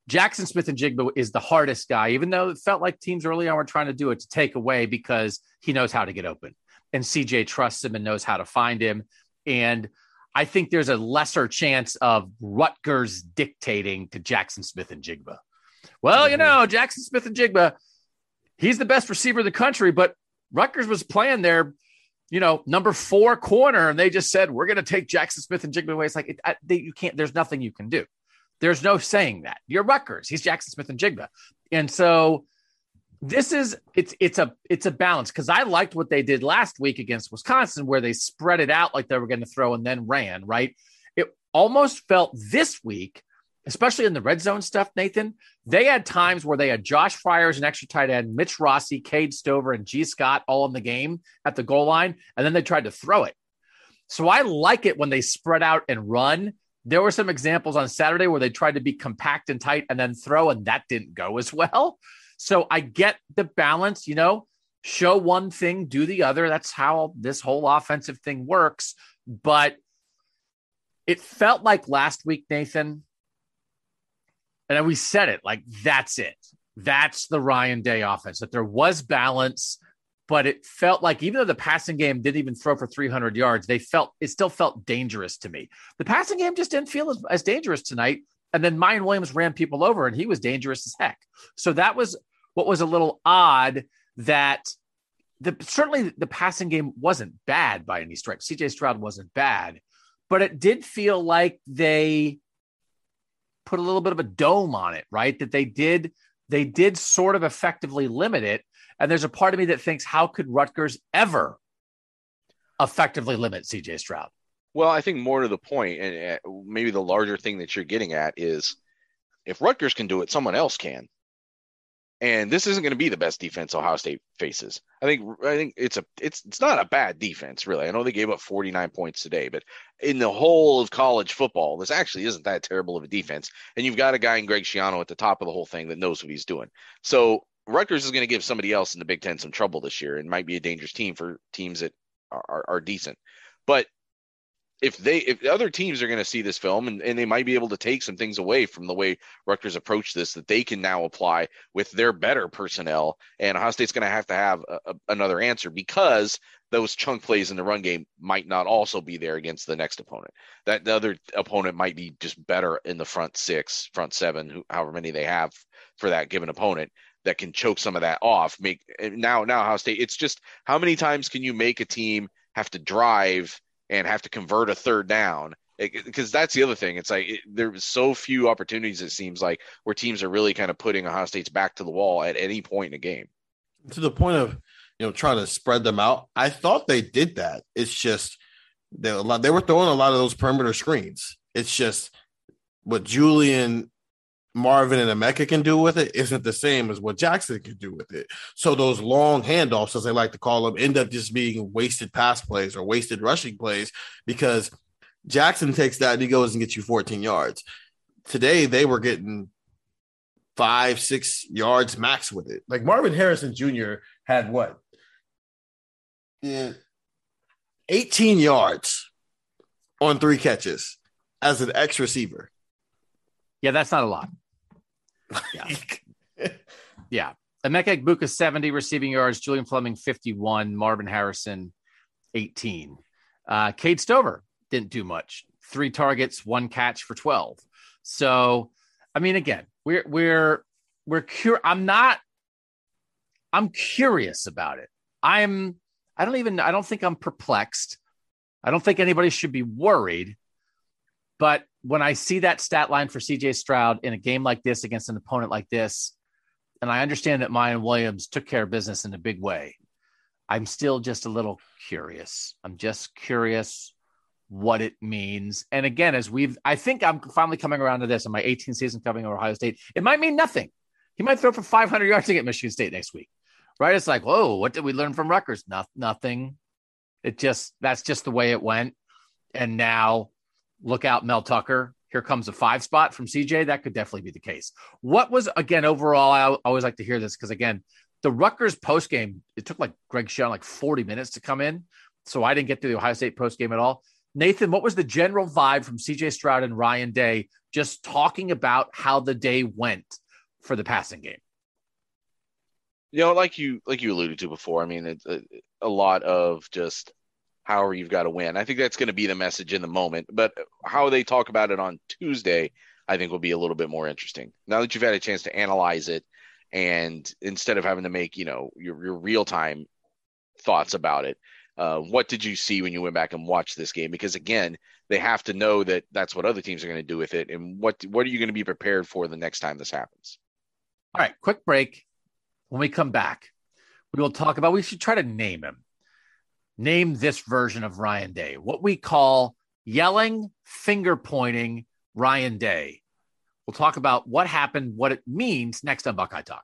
Jaxon Smith-Njigba is the hardest guy, even though it felt like teams early on were trying to do it to take away because he knows how to get open. And CJ trusts him and knows how to find him. And I think there's a lesser chance of Rutgers dictating to Jaxon Smith-Njigba. Well, mm-hmm. you know, Jaxon Smith-Njigba, he's the best receiver in the country, but Rutgers was playing their, you know, number four corner, and they just said, we're going to take Jaxon Smith-Njigba away. It's like, it, I, they, you can't, there's nothing you can do. There's no saying that. You're Rutgers. He's Jaxon Smith-Njigba. And so this is it's it's a it's a balance because I liked what they did last week against Wisconsin, where they spread it out like they were going to throw and then ran, right? It almost felt this week, especially in the red zone stuff, Nathan. They had times where they had Josh Fryers an extra tight end, Mitch Rossi, Cade Stover, and Gee Scott all in the game at the goal line, and then they tried to throw it. So I like it when they spread out and run there were some examples on Saturday where they tried to be compact and tight and then throw, and that didn't go as well. So I get the balance, you know, show one thing, do the other. That's how this whole offensive thing works. But it felt like last week, Nathan, and we said it like that's it. That's the Ryan Day offense, that there was balance but it felt like even though the passing game didn't even throw for 300 yards, they felt it still felt dangerous to me. The passing game just didn't feel as, as dangerous tonight. And then Miyan Williams ran people over and he was dangerous as heck. So that was what was a little odd that the certainly the passing game wasn't bad by any stretch. CJ Stroud wasn't bad, but it did feel like they put a little bit of a dome on it, right? That they did they did sort of effectively limit it and there's a part of me that thinks, how could Rutgers ever effectively limit CJ Stroud? Well, I think more to the point, and uh, maybe the larger thing that you're getting at is if Rutgers can do it, someone else can. And this isn't going to be the best defense Ohio State faces. I think I think it's a it's it's not a bad defense really. I know they gave up 49 points today, but in the whole of college football, this actually isn't that terrible of a defense. And you've got a guy in Greg Schiano at the top of the whole thing that knows what he's doing. So Rutgers is going to give somebody else in the Big Ten some trouble this year and might be a dangerous team for teams that are, are, are decent. But if they if other teams are going to see this film and, and they might be able to take some things away from the way Rutgers approach this that they can now apply with their better personnel and Ohio State's going to have to have a, a, another answer because those chunk plays in the run game might not also be there against the next opponent. That the other opponent might be just better in the front six, front seven, however many they have for that given opponent that can choke some of that off. Make now now Ohio State. It's just how many times can you make a team have to drive and have to convert a third down? Because that's the other thing. It's like it, there's so few opportunities. It seems like where teams are really kind of putting Ohio State's back to the wall at any point in a game. To the point of you know trying to spread them out. I thought they did that. It's just they, they were throwing a lot of those perimeter screens. It's just what Julian Marvin and Emeka can do with it isn't the same as what Jaxon can do with it. So those long handoffs, as they like to call them, end up just being wasted pass plays or wasted rushing plays because Jaxon takes that and he goes and gets you 14 yards. Today they were getting five, six yards max with it. Like Marvin Harrison Jr. had what? Yeah, 18 yards on three catches as an ex receiver. Yeah, that's not a lot. Yeah. [LAUGHS] yeah. Emeka Egbuka 70 receiving yards, Julian Fleming 51, Marvin Harrison 18. Uh, Cade Stover didn't do much. Three targets, one catch for 12. So, I mean, again, we're we're we're cur- I'm not I'm curious about it. I'm I don't even I don't think I'm perplexed. I don't think anybody should be worried. But when I see that stat line for CJ Stroud in a game like this against an opponent like this, and I understand that Miyan Williams took care of business in a big way, I'm still just a little curious. I'm just curious what it means. And again, as we've, I think I'm finally coming around to this in my 18th season covering Ohio State. It might mean nothing. He might throw for 500 yards get Michigan State next week, right? It's like, whoa, what did we learn from Rutgers? No, nothing. It just, that's just the way it went. And now look out, Mel Tucker. Here comes a five spot from CJ. That could definitely be the case. What was again overall? I always like to hear this because again, the Rutgers post game, it took like Greg Schiano like 40 minutes to come in. So I didn't get to the Ohio State post game at all. Nathan, what was the general vibe from CJ Stroud and Ryan Day just talking about how the day went for the passing game? You know, like you like you alluded to before. I mean, it's a, a lot of just however you've got to win. I think that's going to be the message in the moment. But how they talk about it on Tuesday, I think will be a little bit more interesting. Now that you've had a chance to analyze it, and instead of having to make you know your, your real time thoughts about it, uh, what did you see when you went back and watched this game? Because again, they have to know that that's what other teams are going to do with it, and what what are you going to be prepared for the next time this happens? All right, quick break. When we come back, we will talk about. We should try to name him name this version of Ryan Day, what we call yelling, finger pointing Ryan Day. We'll talk about what happened, what it means next on Buckeye Talk.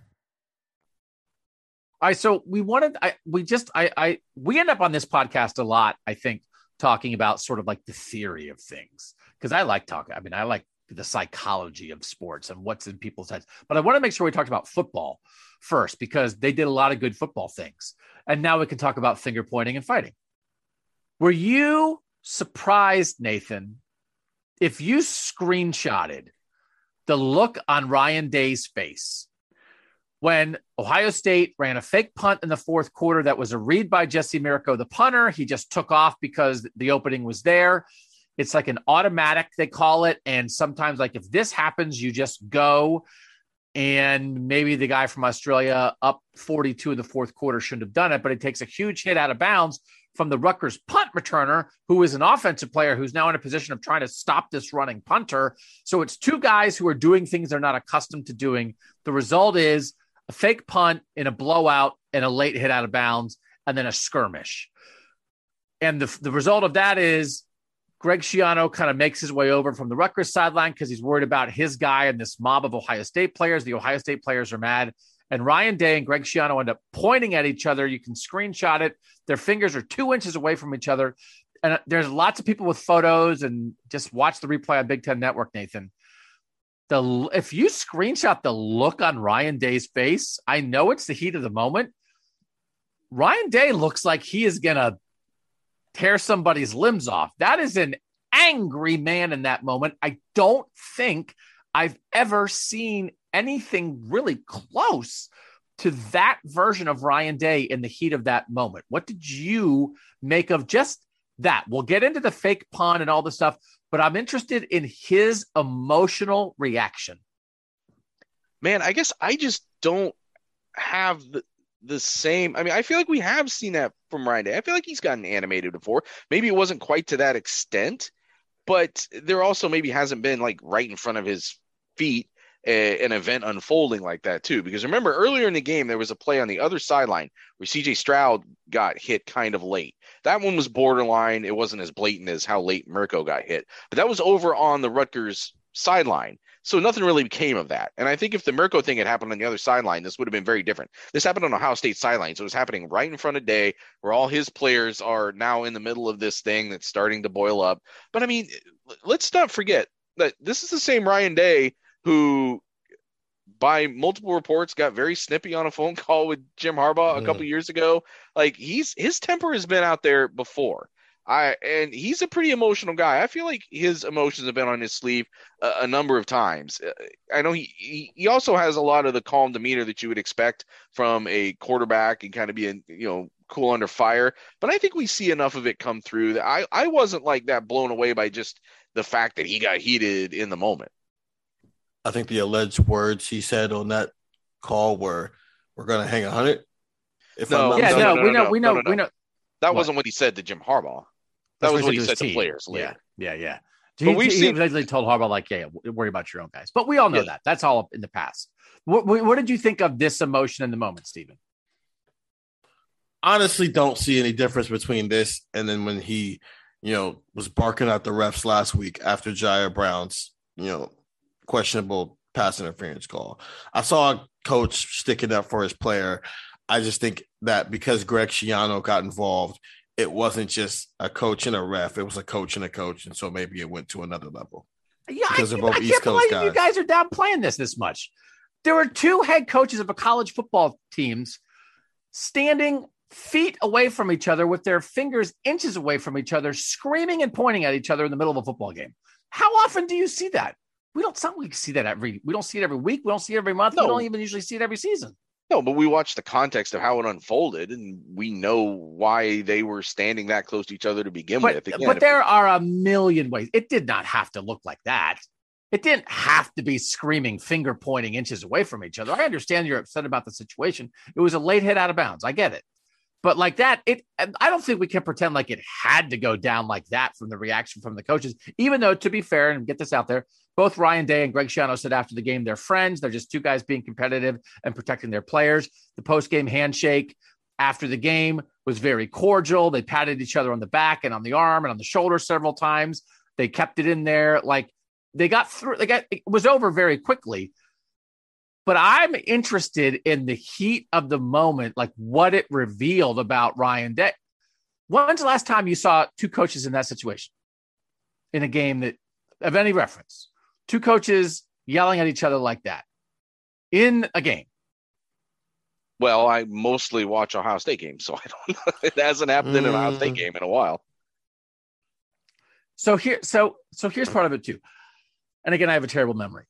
Right, so we wanted, I, we just, I, I, we end up on this podcast a lot. I think talking about sort of like the theory of things because I like talking. I mean, I like the psychology of sports and what's in people's heads. But I want to make sure we talked about football first because they did a lot of good football things, and now we can talk about finger pointing and fighting. Were you surprised, Nathan, if you screenshotted the look on Ryan Day's face? When Ohio State ran a fake punt in the fourth quarter that was a read by Jesse Mirco, the punter. He just took off because the opening was there. It's like an automatic, they call it. And sometimes, like if this happens, you just go. And maybe the guy from Australia up 42 in the fourth quarter shouldn't have done it, but it takes a huge hit out of bounds from the Rutgers punt returner, who is an offensive player who's now in a position of trying to stop this running punter. So it's two guys who are doing things they're not accustomed to doing. The result is a fake punt in a blowout and a late hit out of bounds, and then a skirmish. And the, the result of that is Greg Schiano kind of makes his way over from the Rutgers sideline because he's worried about his guy and this mob of Ohio State players. The Ohio State players are mad. And Ryan Day and Greg Schiano end up pointing at each other. You can screenshot it. Their fingers are two inches away from each other. And there's lots of people with photos and just watch the replay on Big Ten Network, Nathan. The if you screenshot the look on Ryan Day's face, I know it's the heat of the moment. Ryan Day looks like he is gonna tear somebody's limbs off. That is an angry man in that moment. I don't think I've ever seen anything really close to that version of Ryan Day in the heat of that moment. What did you make of just that? We'll get into the fake pun and all the stuff, but I'm interested in his emotional reaction. Man, I guess I just don't have the, the same. I mean, I feel like we have seen that from Ryan Day. I feel like he's gotten animated before. Maybe it wasn't quite to that extent, but there also maybe hasn't been like right in front of his feet a, an event unfolding like that too. Because remember earlier in the game there was a play on the other sideline where CJ Stroud got hit kind of late. That one was borderline. It wasn't as blatant as how late Mirco got hit, but that was over on the Rutgers sideline. So nothing really came of that. And I think if the Mirco thing had happened on the other sideline, this would have been very different. This happened on Ohio State sideline. So it was happening right in front of Day, where all his players are now in the middle of this thing that's starting to boil up. But I mean, let's not forget that this is the same Ryan Day who by multiple reports got very snippy on a phone [LAUGHS] call with Jim Harbaugh a couple years ago. Like he's his temper has been out there before. I and he's a pretty emotional guy. I feel like his emotions have been on his sleeve a, a number of times. Uh, I know he, he he also has a lot of the calm demeanor that you would expect from a quarterback and kind of being you know cool under fire. But I think we see enough of it come through that I I wasn't like that blown away by just the fact that he got heated in the moment. I think the alleged words he said on that call were, "We're going to hang a hundred. If no, yeah, no, no, we know, we know, we know. That what? wasn't what he said to Jim Harbaugh. That was what he said to, to players. Later. Yeah, yeah, yeah. He, but we he, seen... he told Harbaugh like, "Yeah, worry about your own guys." But we all know yeah. that. That's all in the past. What, what did you think of this emotion in the moment, Stephen? Honestly, don't see any difference between this and then when he, you know, was barking at the refs last week after Ji'Ayir Brown's, you know, questionable pass interference call. I saw a coach sticking up for his player. I just think that because Greg Schiano got involved, it wasn't just a coach and a ref; it was a coach and a coach, and so maybe it went to another level. Yeah, because I, they're both I East Coast guys. You guys are downplaying this this much. There were two head coaches of a college football teams standing feet away from each other with their fingers inches away from each other, screaming and pointing at each other in the middle of a football game. How often do you see that? We don't sound like see that every. We don't see it every week. We don't see it every month. No. We don't even usually see it every season. No, but we watch the context of how it unfolded, and we know why they were standing that close to each other to begin but, with. Again, but there are a million ways. It did not have to look like that. It didn't have to be screaming, finger pointing inches away from each other. I understand you're upset about the situation. It was a late hit out of bounds. I get it. But like that, it I don't think we can pretend like it had to go down like that from the reaction from the coaches, even though to be fair and get this out there, both Ryan Day and Greg Schiano said after the game they're friends. They're just two guys being competitive and protecting their players. The post-game handshake after the game was very cordial. They patted each other on the back and on the arm and on the shoulder several times. They kept it in there. Like they got through, they got, it was over very quickly. But I'm interested in the heat of the moment, like what it revealed about Ryan Day. When's the last time you saw two coaches in that situation in a game that of any reference? two coaches yelling at each other like that in a game? Well, I mostly watch Ohio State games, so I don't know. [LAUGHS] It hasn't happened in an Ohio State mm. game in a while. So here, so so here's part of it too. And again, I have a terrible memory.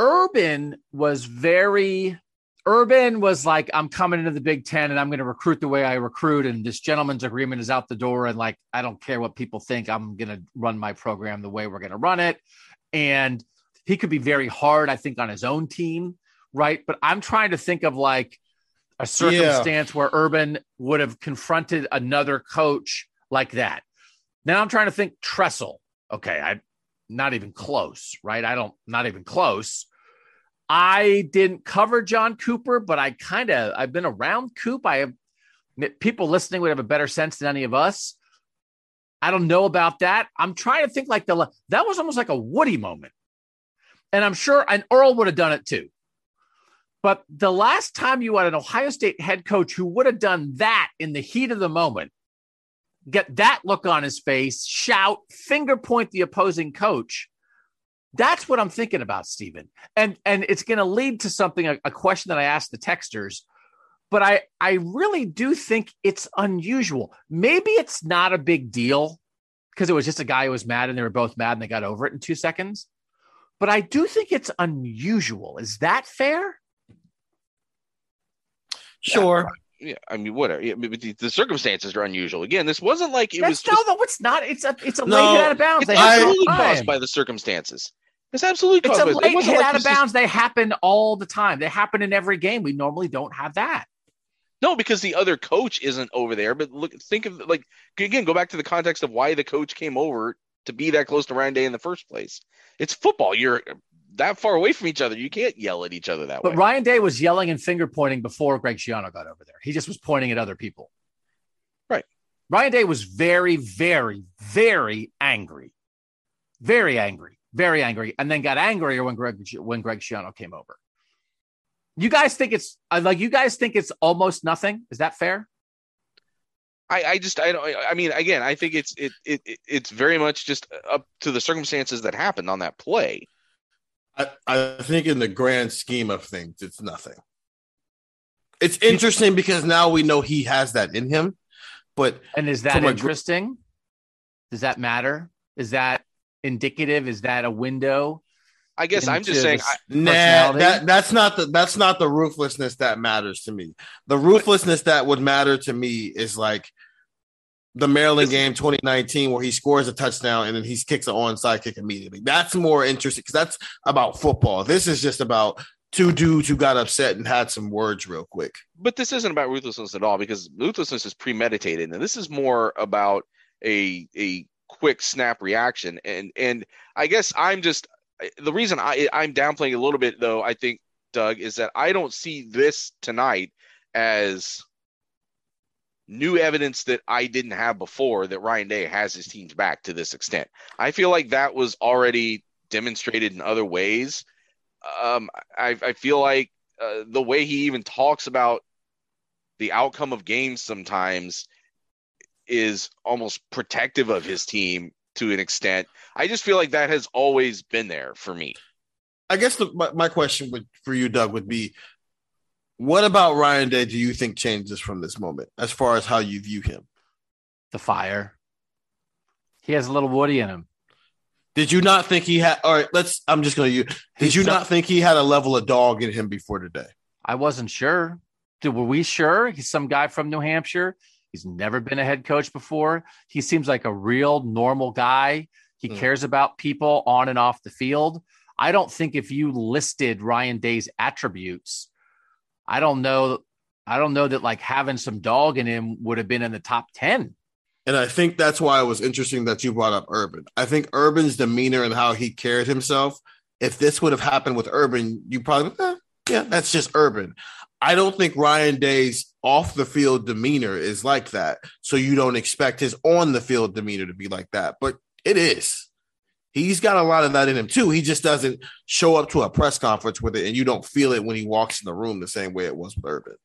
Urban was very Urban was like, I'm coming into the Big Ten and I'm going to recruit the way I recruit. And this gentleman's agreement is out the door. And like, I don't care what people think. I'm going to run my program the way we're going to run it. And he could be very hard, I think, on his own team, right? But I'm trying to think of like a circumstance yeah. where Urban would have confronted another coach like that. Now I'm trying to think Tressel. Okay, I not even close, right? I don't not even close. I didn't cover John Cooper, but I kind of I've been around Coop. I have people listening would have a better sense than any of us. I don't know about that. I'm trying to think like the that was almost like a Woody moment. And I'm sure and Earl would have done it too. But the last time you had an Ohio State head coach who would have done that in the heat of the moment, get that look on his face, shout, finger point the opposing coach. That's what I'm thinking about, Stephen. And and it's going to lead to something a, a question that I asked the texters but I I really do think it's unusual. Maybe it's not a big deal because it was just a guy who was mad and they were both mad and they got over it in 2 seconds. But I do think it's unusual. Is that fair? Sure. Yeah, I mean, whatever. Yeah, but the, the circumstances are unusual. Again, this wasn't like it That's, was. Just, no, no, it's not. It's a it's a No, late hit out of bounds. it's They happen all absolutely the caused by the circumstances. It's absolutely It's a it late wasn't hit like out of this is- bounds. They happen all the time. They happen in every game. We normally don't have that. No, because the other coach isn't over there. But look, think of like again, go back to the context of why the coach came over to be that close to Ryan Day in the first place. It's football. You're that far away from each other. You can't yell at each other that But way. But Ryan Day was yelling and finger pointing before Greg Schiano got over there. He just was pointing at other people. Right. Ryan Day was very, very, very angry, very angry, very angry, and then got angrier when Greg when Greg Schiano came over. You guys think it's uh, like you guys think it's almost nothing? Is that fair? I, I just I don't I mean again I think it's it, it it- it's very much just up to the circumstances that happened on that play. I, I think in the grand scheme of things, it's nothing. It's interesting because now we know he has that in him, but And is that From a interesting? Does that matter? Is that indicative? Is that a window? I guess I'm just saying I, nah, that that's not the that's not the ruthlessness that matters to me. The ruthlessness that would matter to me is like the Maryland game 2019 where he scores a touchdown and then he kicks an onside kick immediately. That's more interesting because that's about football. This is just about two dudes who got upset and had some words real quick. but this isn't about ruthlessness at all because ruthlessness is premeditated and this is more about a a quick snap reaction and and I guess I'm just the reason I I'm downplaying a little bit though I think Doug is that I don't see this tonight as new evidence that I didn't have before that Ryan Day has his teams back to this extent. I feel like that was already demonstrated in other ways. Um, I, I feel like uh, the way he even talks about the outcome of games sometimes is almost protective of his team to an extent. I just feel like that has always been there for me. I guess the, my, my question would for you, Doug, would be what about Ryan Day do you think changes from this moment as far as how you view him? The fire. He has a little Woody in him. Did you not think he had all right, let's I'm just gonna use did He's you not think he had a level of dog in him before today? I wasn't sure. Did, were we sure? He's some guy from New Hampshire. He's never been a head coach before. He seems like a real normal guy. He Hmm. cares about people on and off the field. I don't think if you listed Ryan Day's attributes, I don't know. I don't know that like having some dog in him would have been in the top 10. And I think that's why it was interesting that you brought up Urban. I think Urban's demeanor and how he carried himself, if this would have happened with Urban, you probably, eh, yeah, that's just Urban. I don't think Ryan Day's off the field demeanor is like that. So you don't expect his on the field demeanor to be like that. But it is. He's got a lot of that in him too. He just doesn't show up to a press conference with it, and you don't feel it when he walks in the room the same way it was with Urban.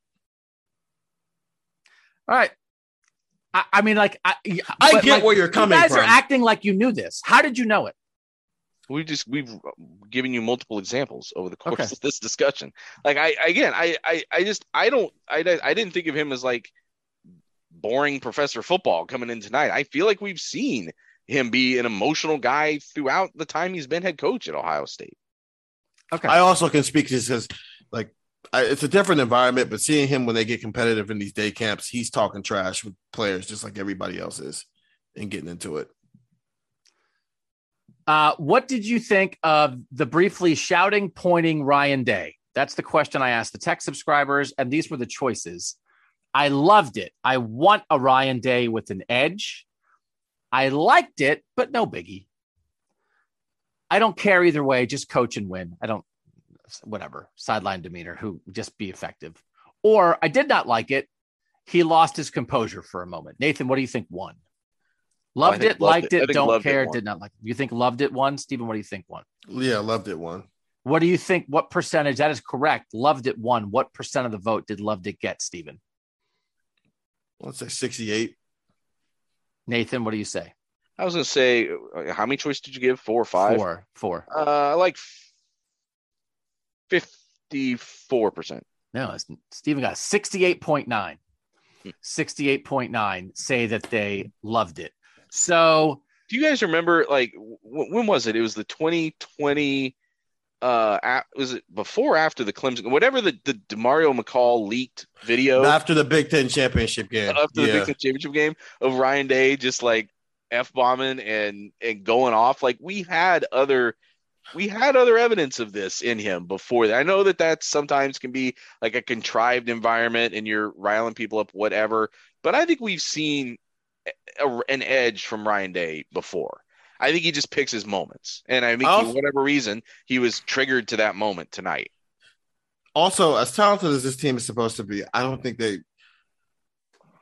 All right. I, I mean, like, I, I get like, where you're coming You guys from. are acting like you knew this. How did you know it? We just we've um, given you multiple examples over the course Okay. of this discussion. Like I again, I I, I just I don't I I didn't think of him as like boring Professor Football coming in tonight. I feel like we've seen him be an emotional guy throughout the time he's been head coach at Ohio State. Okay. I also can speak to just because, like, I, it's a different environment, but seeing him when they get competitive in these day camps, he's talking trash with players just like everybody else is and getting into it. Uh, what did you think of the briefly shouting, pointing Ryan Day? That's the question I asked the tech subscribers, and these were the choices. I loved it. I want a Ryan Day with an edge. I liked it, but no biggie. I don't care either way. Just coach and win. I don't. whatever sideline demeanor who just be effective. Or I did not like it. He lost his composure for a moment. Nathan, what do you think won? Loved it, liked it. It, don't loved it care, did not like it. You think loved it won? Stephen, what do you think won? Yeah, loved it one. What do you think? What percentage? That is correct. Loved it won. What percent of the vote did loved it get, Stephen? Let's say 68. Nathan, what do you say? I was gonna say, uh, how many choices did you give? Four or five? Four. Four. Uh, I like fifty-four percent. No, Stephen got 68.9. 68.9 say that they loved it. So Do you guys remember? Like, w- when was it? It was the twenty twenty. Uh, a- was it before or after the Clemson? Whatever the the Demario McCall leaked video After the Big Ten championship game. after the. Big Ten championship game of Ryan Day just like f bombing and and going off. Like we had other we had other evidence of this in him before that. I know that that sometimes can be like a contrived environment and you're riling people up, whatever. But I think we've seen a, an edge from Ryan Day before. I think he just picks his moments, and I think he, Also- whatever reason he was triggered to that moment tonight. also, as talented as this team is supposed to be, I don't think they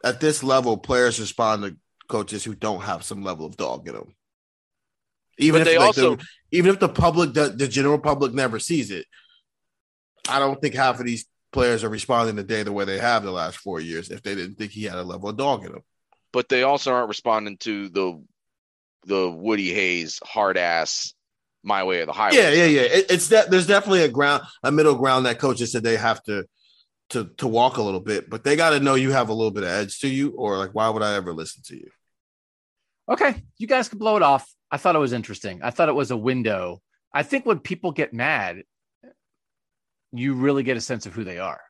at this level players respond to coaches who don't have some level of dog in them. Even But if they like, also- the, even if the public, the, the general public, never sees it, I don't think half of these players are responding today the way they have the last four years if they didn't think he had a level of dog in him. But they also aren't responding to the the Woody Hayes hard ass my way or the highway. Yeah, yeah, yeah. It, it's that there's definitely a ground, a middle ground that coaches said they have to to to walk a little bit, but they got to know you have a little bit of edge to you, or like, why would I ever listen to you? Okay, you guys can blow it off. I thought it was interesting. I thought it was a window. I think when people get mad, you really get a sense of who they are.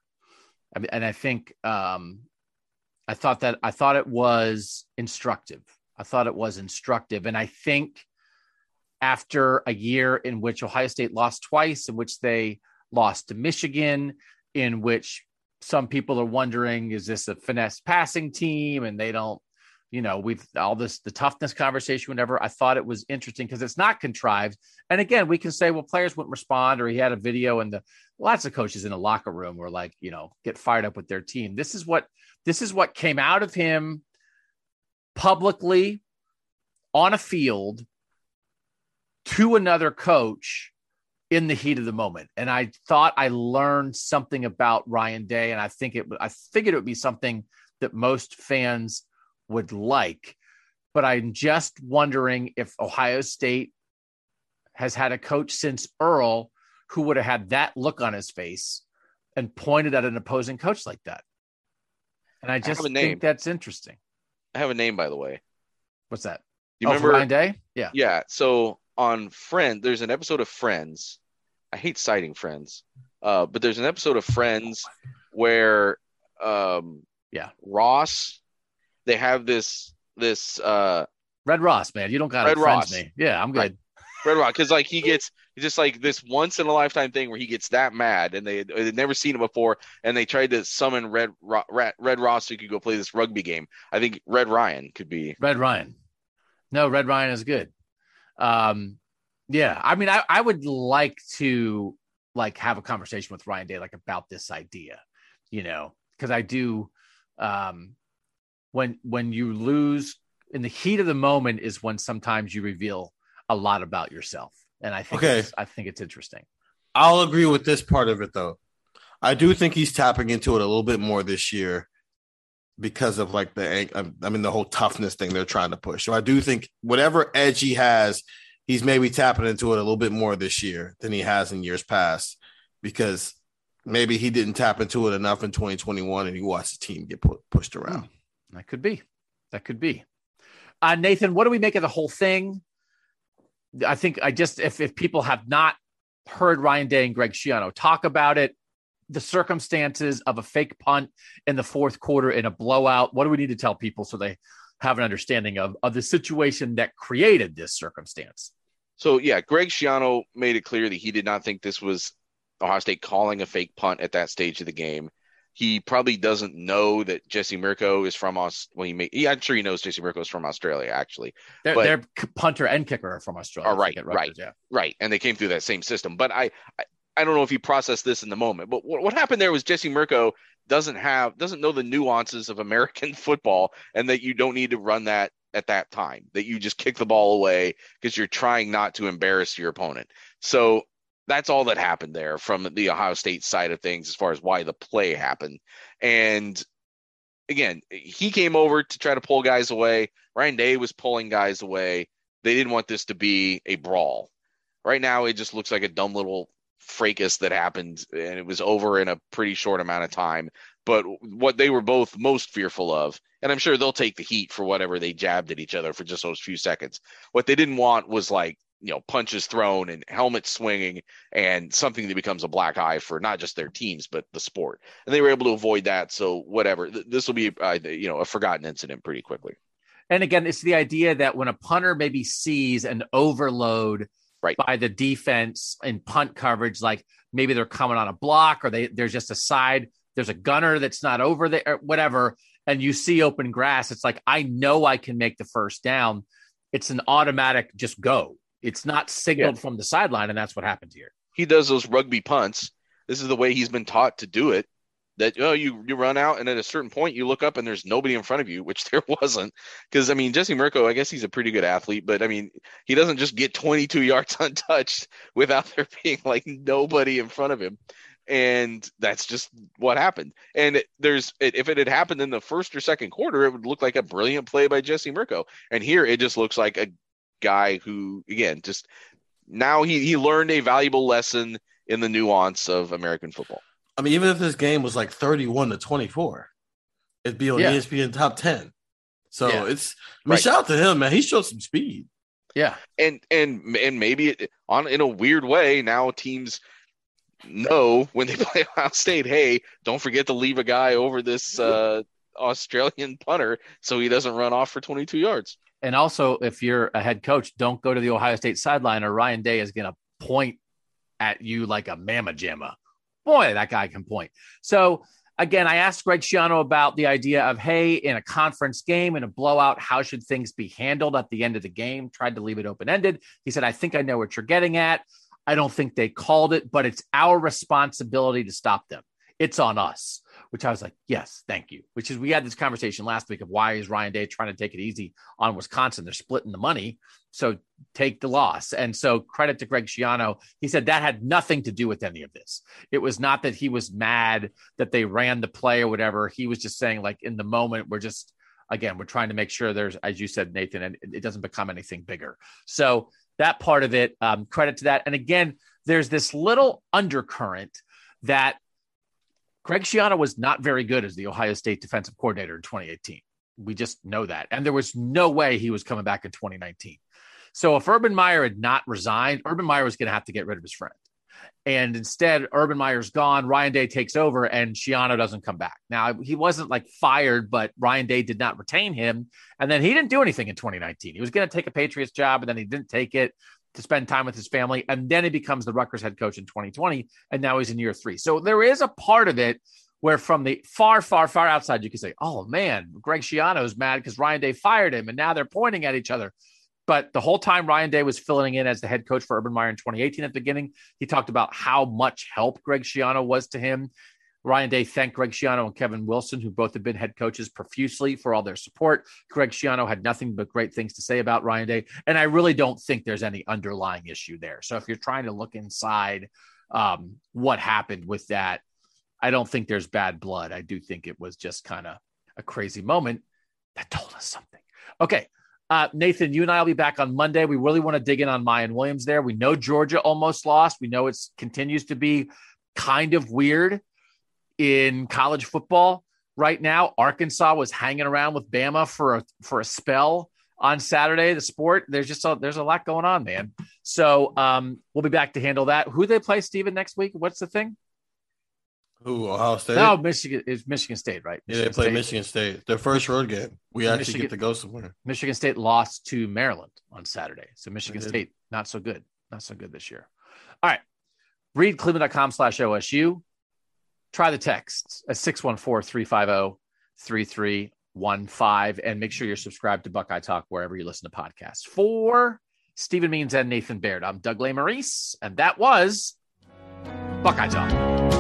I mean, and I think um, I thought that I thought it was instructive. I thought it was instructive, and I think after a year in which Ohio State lost twice, in which they lost to Michigan, in which some people are wondering, is this a finesse passing team? And they don't you know, we've all this the toughness conversation, whatever. I thought it was interesting because it's not contrived. And again, we can say, well, players wouldn't respond, or he had a video, and the lots of coaches in the locker room were like, you know, get fired up with their team. This is what this is what came out of him publicly on a field to another coach in the heat of the moment. And I thought I learned something about Ryan Day, and I think it I figured it would be something that most fans would like. But I'm just wondering if Ohio State has had a coach since Earl who would have had that look on his face and pointed at an opposing coach like that. And I just name. think that's interesting. I have a name by the way. What's that? You Oh, remember Ryan Day? Yeah. Yeah. So on Friends, there's an episode of Friends. I hate citing Friends, uh, but there's an episode of Friends where, um, Yeah. Ross, they have this this uh Red Ross, man. You don't got to Red Ross. me. Yeah, I'm good. Right. Red Rock because like he gets just like this once in a lifetime thing where he gets that mad and they they'd never seen it before and they tried to summon Red Ro- Red, Red Ross so he could go play this rugby game. I think Red Ryan could be Red Ryan. No, Red Ryan is good. Um, yeah, I mean, I, I would like to like have a conversation with Ryan Day like about this idea, you know, because I do. Um, when when you lose in the heat of the moment is when sometimes you reveal a lot about yourself, and I think Okay. it's, I think it's interesting. I'll agree with this part of it though. I do think he's tapping into it a little bit more this year because of like the um, I mean the whole toughness thing they're trying to push. So I do think whatever edge he has, he's maybe tapping into it a little bit more this year than he has in years past because maybe he didn't tap into it enough in 2021 and he watched the team get pu- pushed around. Hmm. That could be. That could be. Uh, Nathan, what do we make of the whole thing? I think I just if if people have not heard Ryan Day and Greg Schiano talk about it, the circumstances of a fake punt in the fourth quarter in a blowout. What do we need to tell people so they have an understanding of of the situation that created this circumstance? So yeah, Greg Schiano made it clear that he did not think this was Ohio State calling a fake punt at that stage of the game. He probably doesn't know that Jesse Mirco is from us. Well, he may, yeah, I'm sure he knows Jesse Mirco is from Australia, actually. Their, But- their punter and kicker are from Australia. Oh, right, Rutgers, right. Right, and they came through that same system. But I, I, I don't know if he processed this in the moment, but what, what happened there was Jesse Mirco doesn't have doesn't know the nuances of American [LAUGHS] football, and that you don't need to run that at that time. That you just kick the ball away because you're trying not to embarrass your opponent. So that's all that happened there from the Ohio State side of things as far as why the play happened. And again, he came over to try to pull guys away. Ryan Day was pulling guys away. They didn't want this to be a brawl. Right now, it just looks like a dumb little fracas that happened, and it was over in a pretty short amount of time. But what they were both most fearful of, and I'm sure they'll take the heat for whatever they jabbed at each other for just those few seconds. What they didn't want was like you know punches thrown and helmets swinging and something that becomes a black eye for not just their teams but the sport. And they were able to avoid that. So whatever this will be uh, you know a forgotten incident pretty quickly. And again it's the idea that when a punter maybe sees an overload right. by the defense in punt coverage like maybe they're coming on a block or they there's just a side there's a gunner that's not over there whatever and you see open grass it's like i know i can make the first down. It's an automatic just go it's not signaled yeah. from the sideline, and that's what happened here. He does those rugby punts. This is the way he's been taught to do it. That oh, you you run out, and at a certain point, you look up, and there's nobody in front of you, [LAUGHS] which there wasn't. Because I mean, Jesse Mirco, I guess he's a pretty good athlete, but I mean, he doesn't just get 22 [LAUGHS] yards untouched without there [LAUGHS] being like nobody in front of him and that's just what happened. And there's if it had happened in the first or second quarter, it would look like a brilliant play by Jesse Mirco. And here it just looks like a guy who, again, just now he, he learned a valuable lesson in the nuance of American football. I mean, even if this game was like 31 to 24, it'd be on yeah. ESPN top 10. So yeah. it's, I mean, right. shout out to him, man. He showed some speed. Yeah. And, and, and maybe it, on, in a weird way, now teams know when they [LAUGHS] play Ohio State, hey, don't forget to leave a guy over this, uh, Australian punter so he doesn't run off for 22 yards. And also, if you're a head coach, don't go to the Ohio State sideline or Ryan Day is going to point at you like a mamma jamma. Boy, that guy can point. So, again, I asked Greg Schiano about the idea of, hey, in a conference game, in a blowout, how should things be handled at the end of the game? Tried to leave it open ended. He said, I think I know what you're getting at. I don't think they called it, but it's our responsibility to stop them. It's on us which I was like, yes, thank you. Which is we had this conversation last week of why is Ryan Day trying to take it easy on Wisconsin? They're splitting the money, so take the loss. And so credit to Greg Schiano. He said that had nothing to do with any of this. It was not that he was mad that they ran the play or whatever. He was just saying like in the moment we're just again we're trying to make sure there's as you said Nathan and it doesn't become anything bigger. So that part of it, um, credit to that. And again, there's this little undercurrent that Greg Schiano was not very good as the Ohio State defensive coordinator in 2018. We just know that. And there was no way he was coming back in 2019. So if Urban Meyer had not resigned, Urban Meyer was going to have to get rid of his friend. And instead, Urban Meyer's gone. Ryan Day takes over, and Schiano doesn't come back. Now, he wasn't like fired, but Ryan Day did not retain him. And then he didn't do anything in 2019. He was going to take a Patriots job, and then he didn't take it to spend time with his family. And then he becomes the Rutgers head coach in 2020. And now he's in year three. So there is a part of it where from the far, far, far outside, you can say, oh man, Greg Schiano is mad because Ryan Day fired him. And now they're pointing at each other. But the whole time Ryan Day was filling in as the head coach for Urban Meyer in 2018 at the beginning, he talked about how much help Greg Schiano was to him. Ryan Day thanked Greg Schiano and Kevin Wilson, who both have been head coaches, profusely for all their support. Greg Schiano had nothing but great things to say about Ryan Day. And I really don't think there's any underlying issue there. So if you're trying to look inside um, what happened with that, I don't think there's bad blood. I do think it was just kind of a crazy moment that told us something. Okay. Uh, Nathan, you and I will be back on Monday. We really want to dig in on Miyan Williams there. We know Georgia almost lost. We know it continues to be kind of weird in college football right now. Arkansas was hanging around with Bama for a for a spell on Saturday. The sport there's just a, there's a lot going on, man. So um, we'll be back to handle that. Who they play, Stephen, next week? What's the thing? Who Ohio State? No, Michigan is Michigan State, right? Michigan yeah, they play State. Michigan State. Their first road game. We actually Michigan, get to go somewhere. Michigan State lost to Maryland on Saturday, so Michigan State not so good, not so good this year. All right, read cleveland.com slash OSU try the text at 614-350-3315 and make sure you're subscribed to Buckeye Talk wherever you listen to podcasts. For Stephen Means and Nathan Baird, I'm Doug Lesmerises, and that was Buckeye Talk.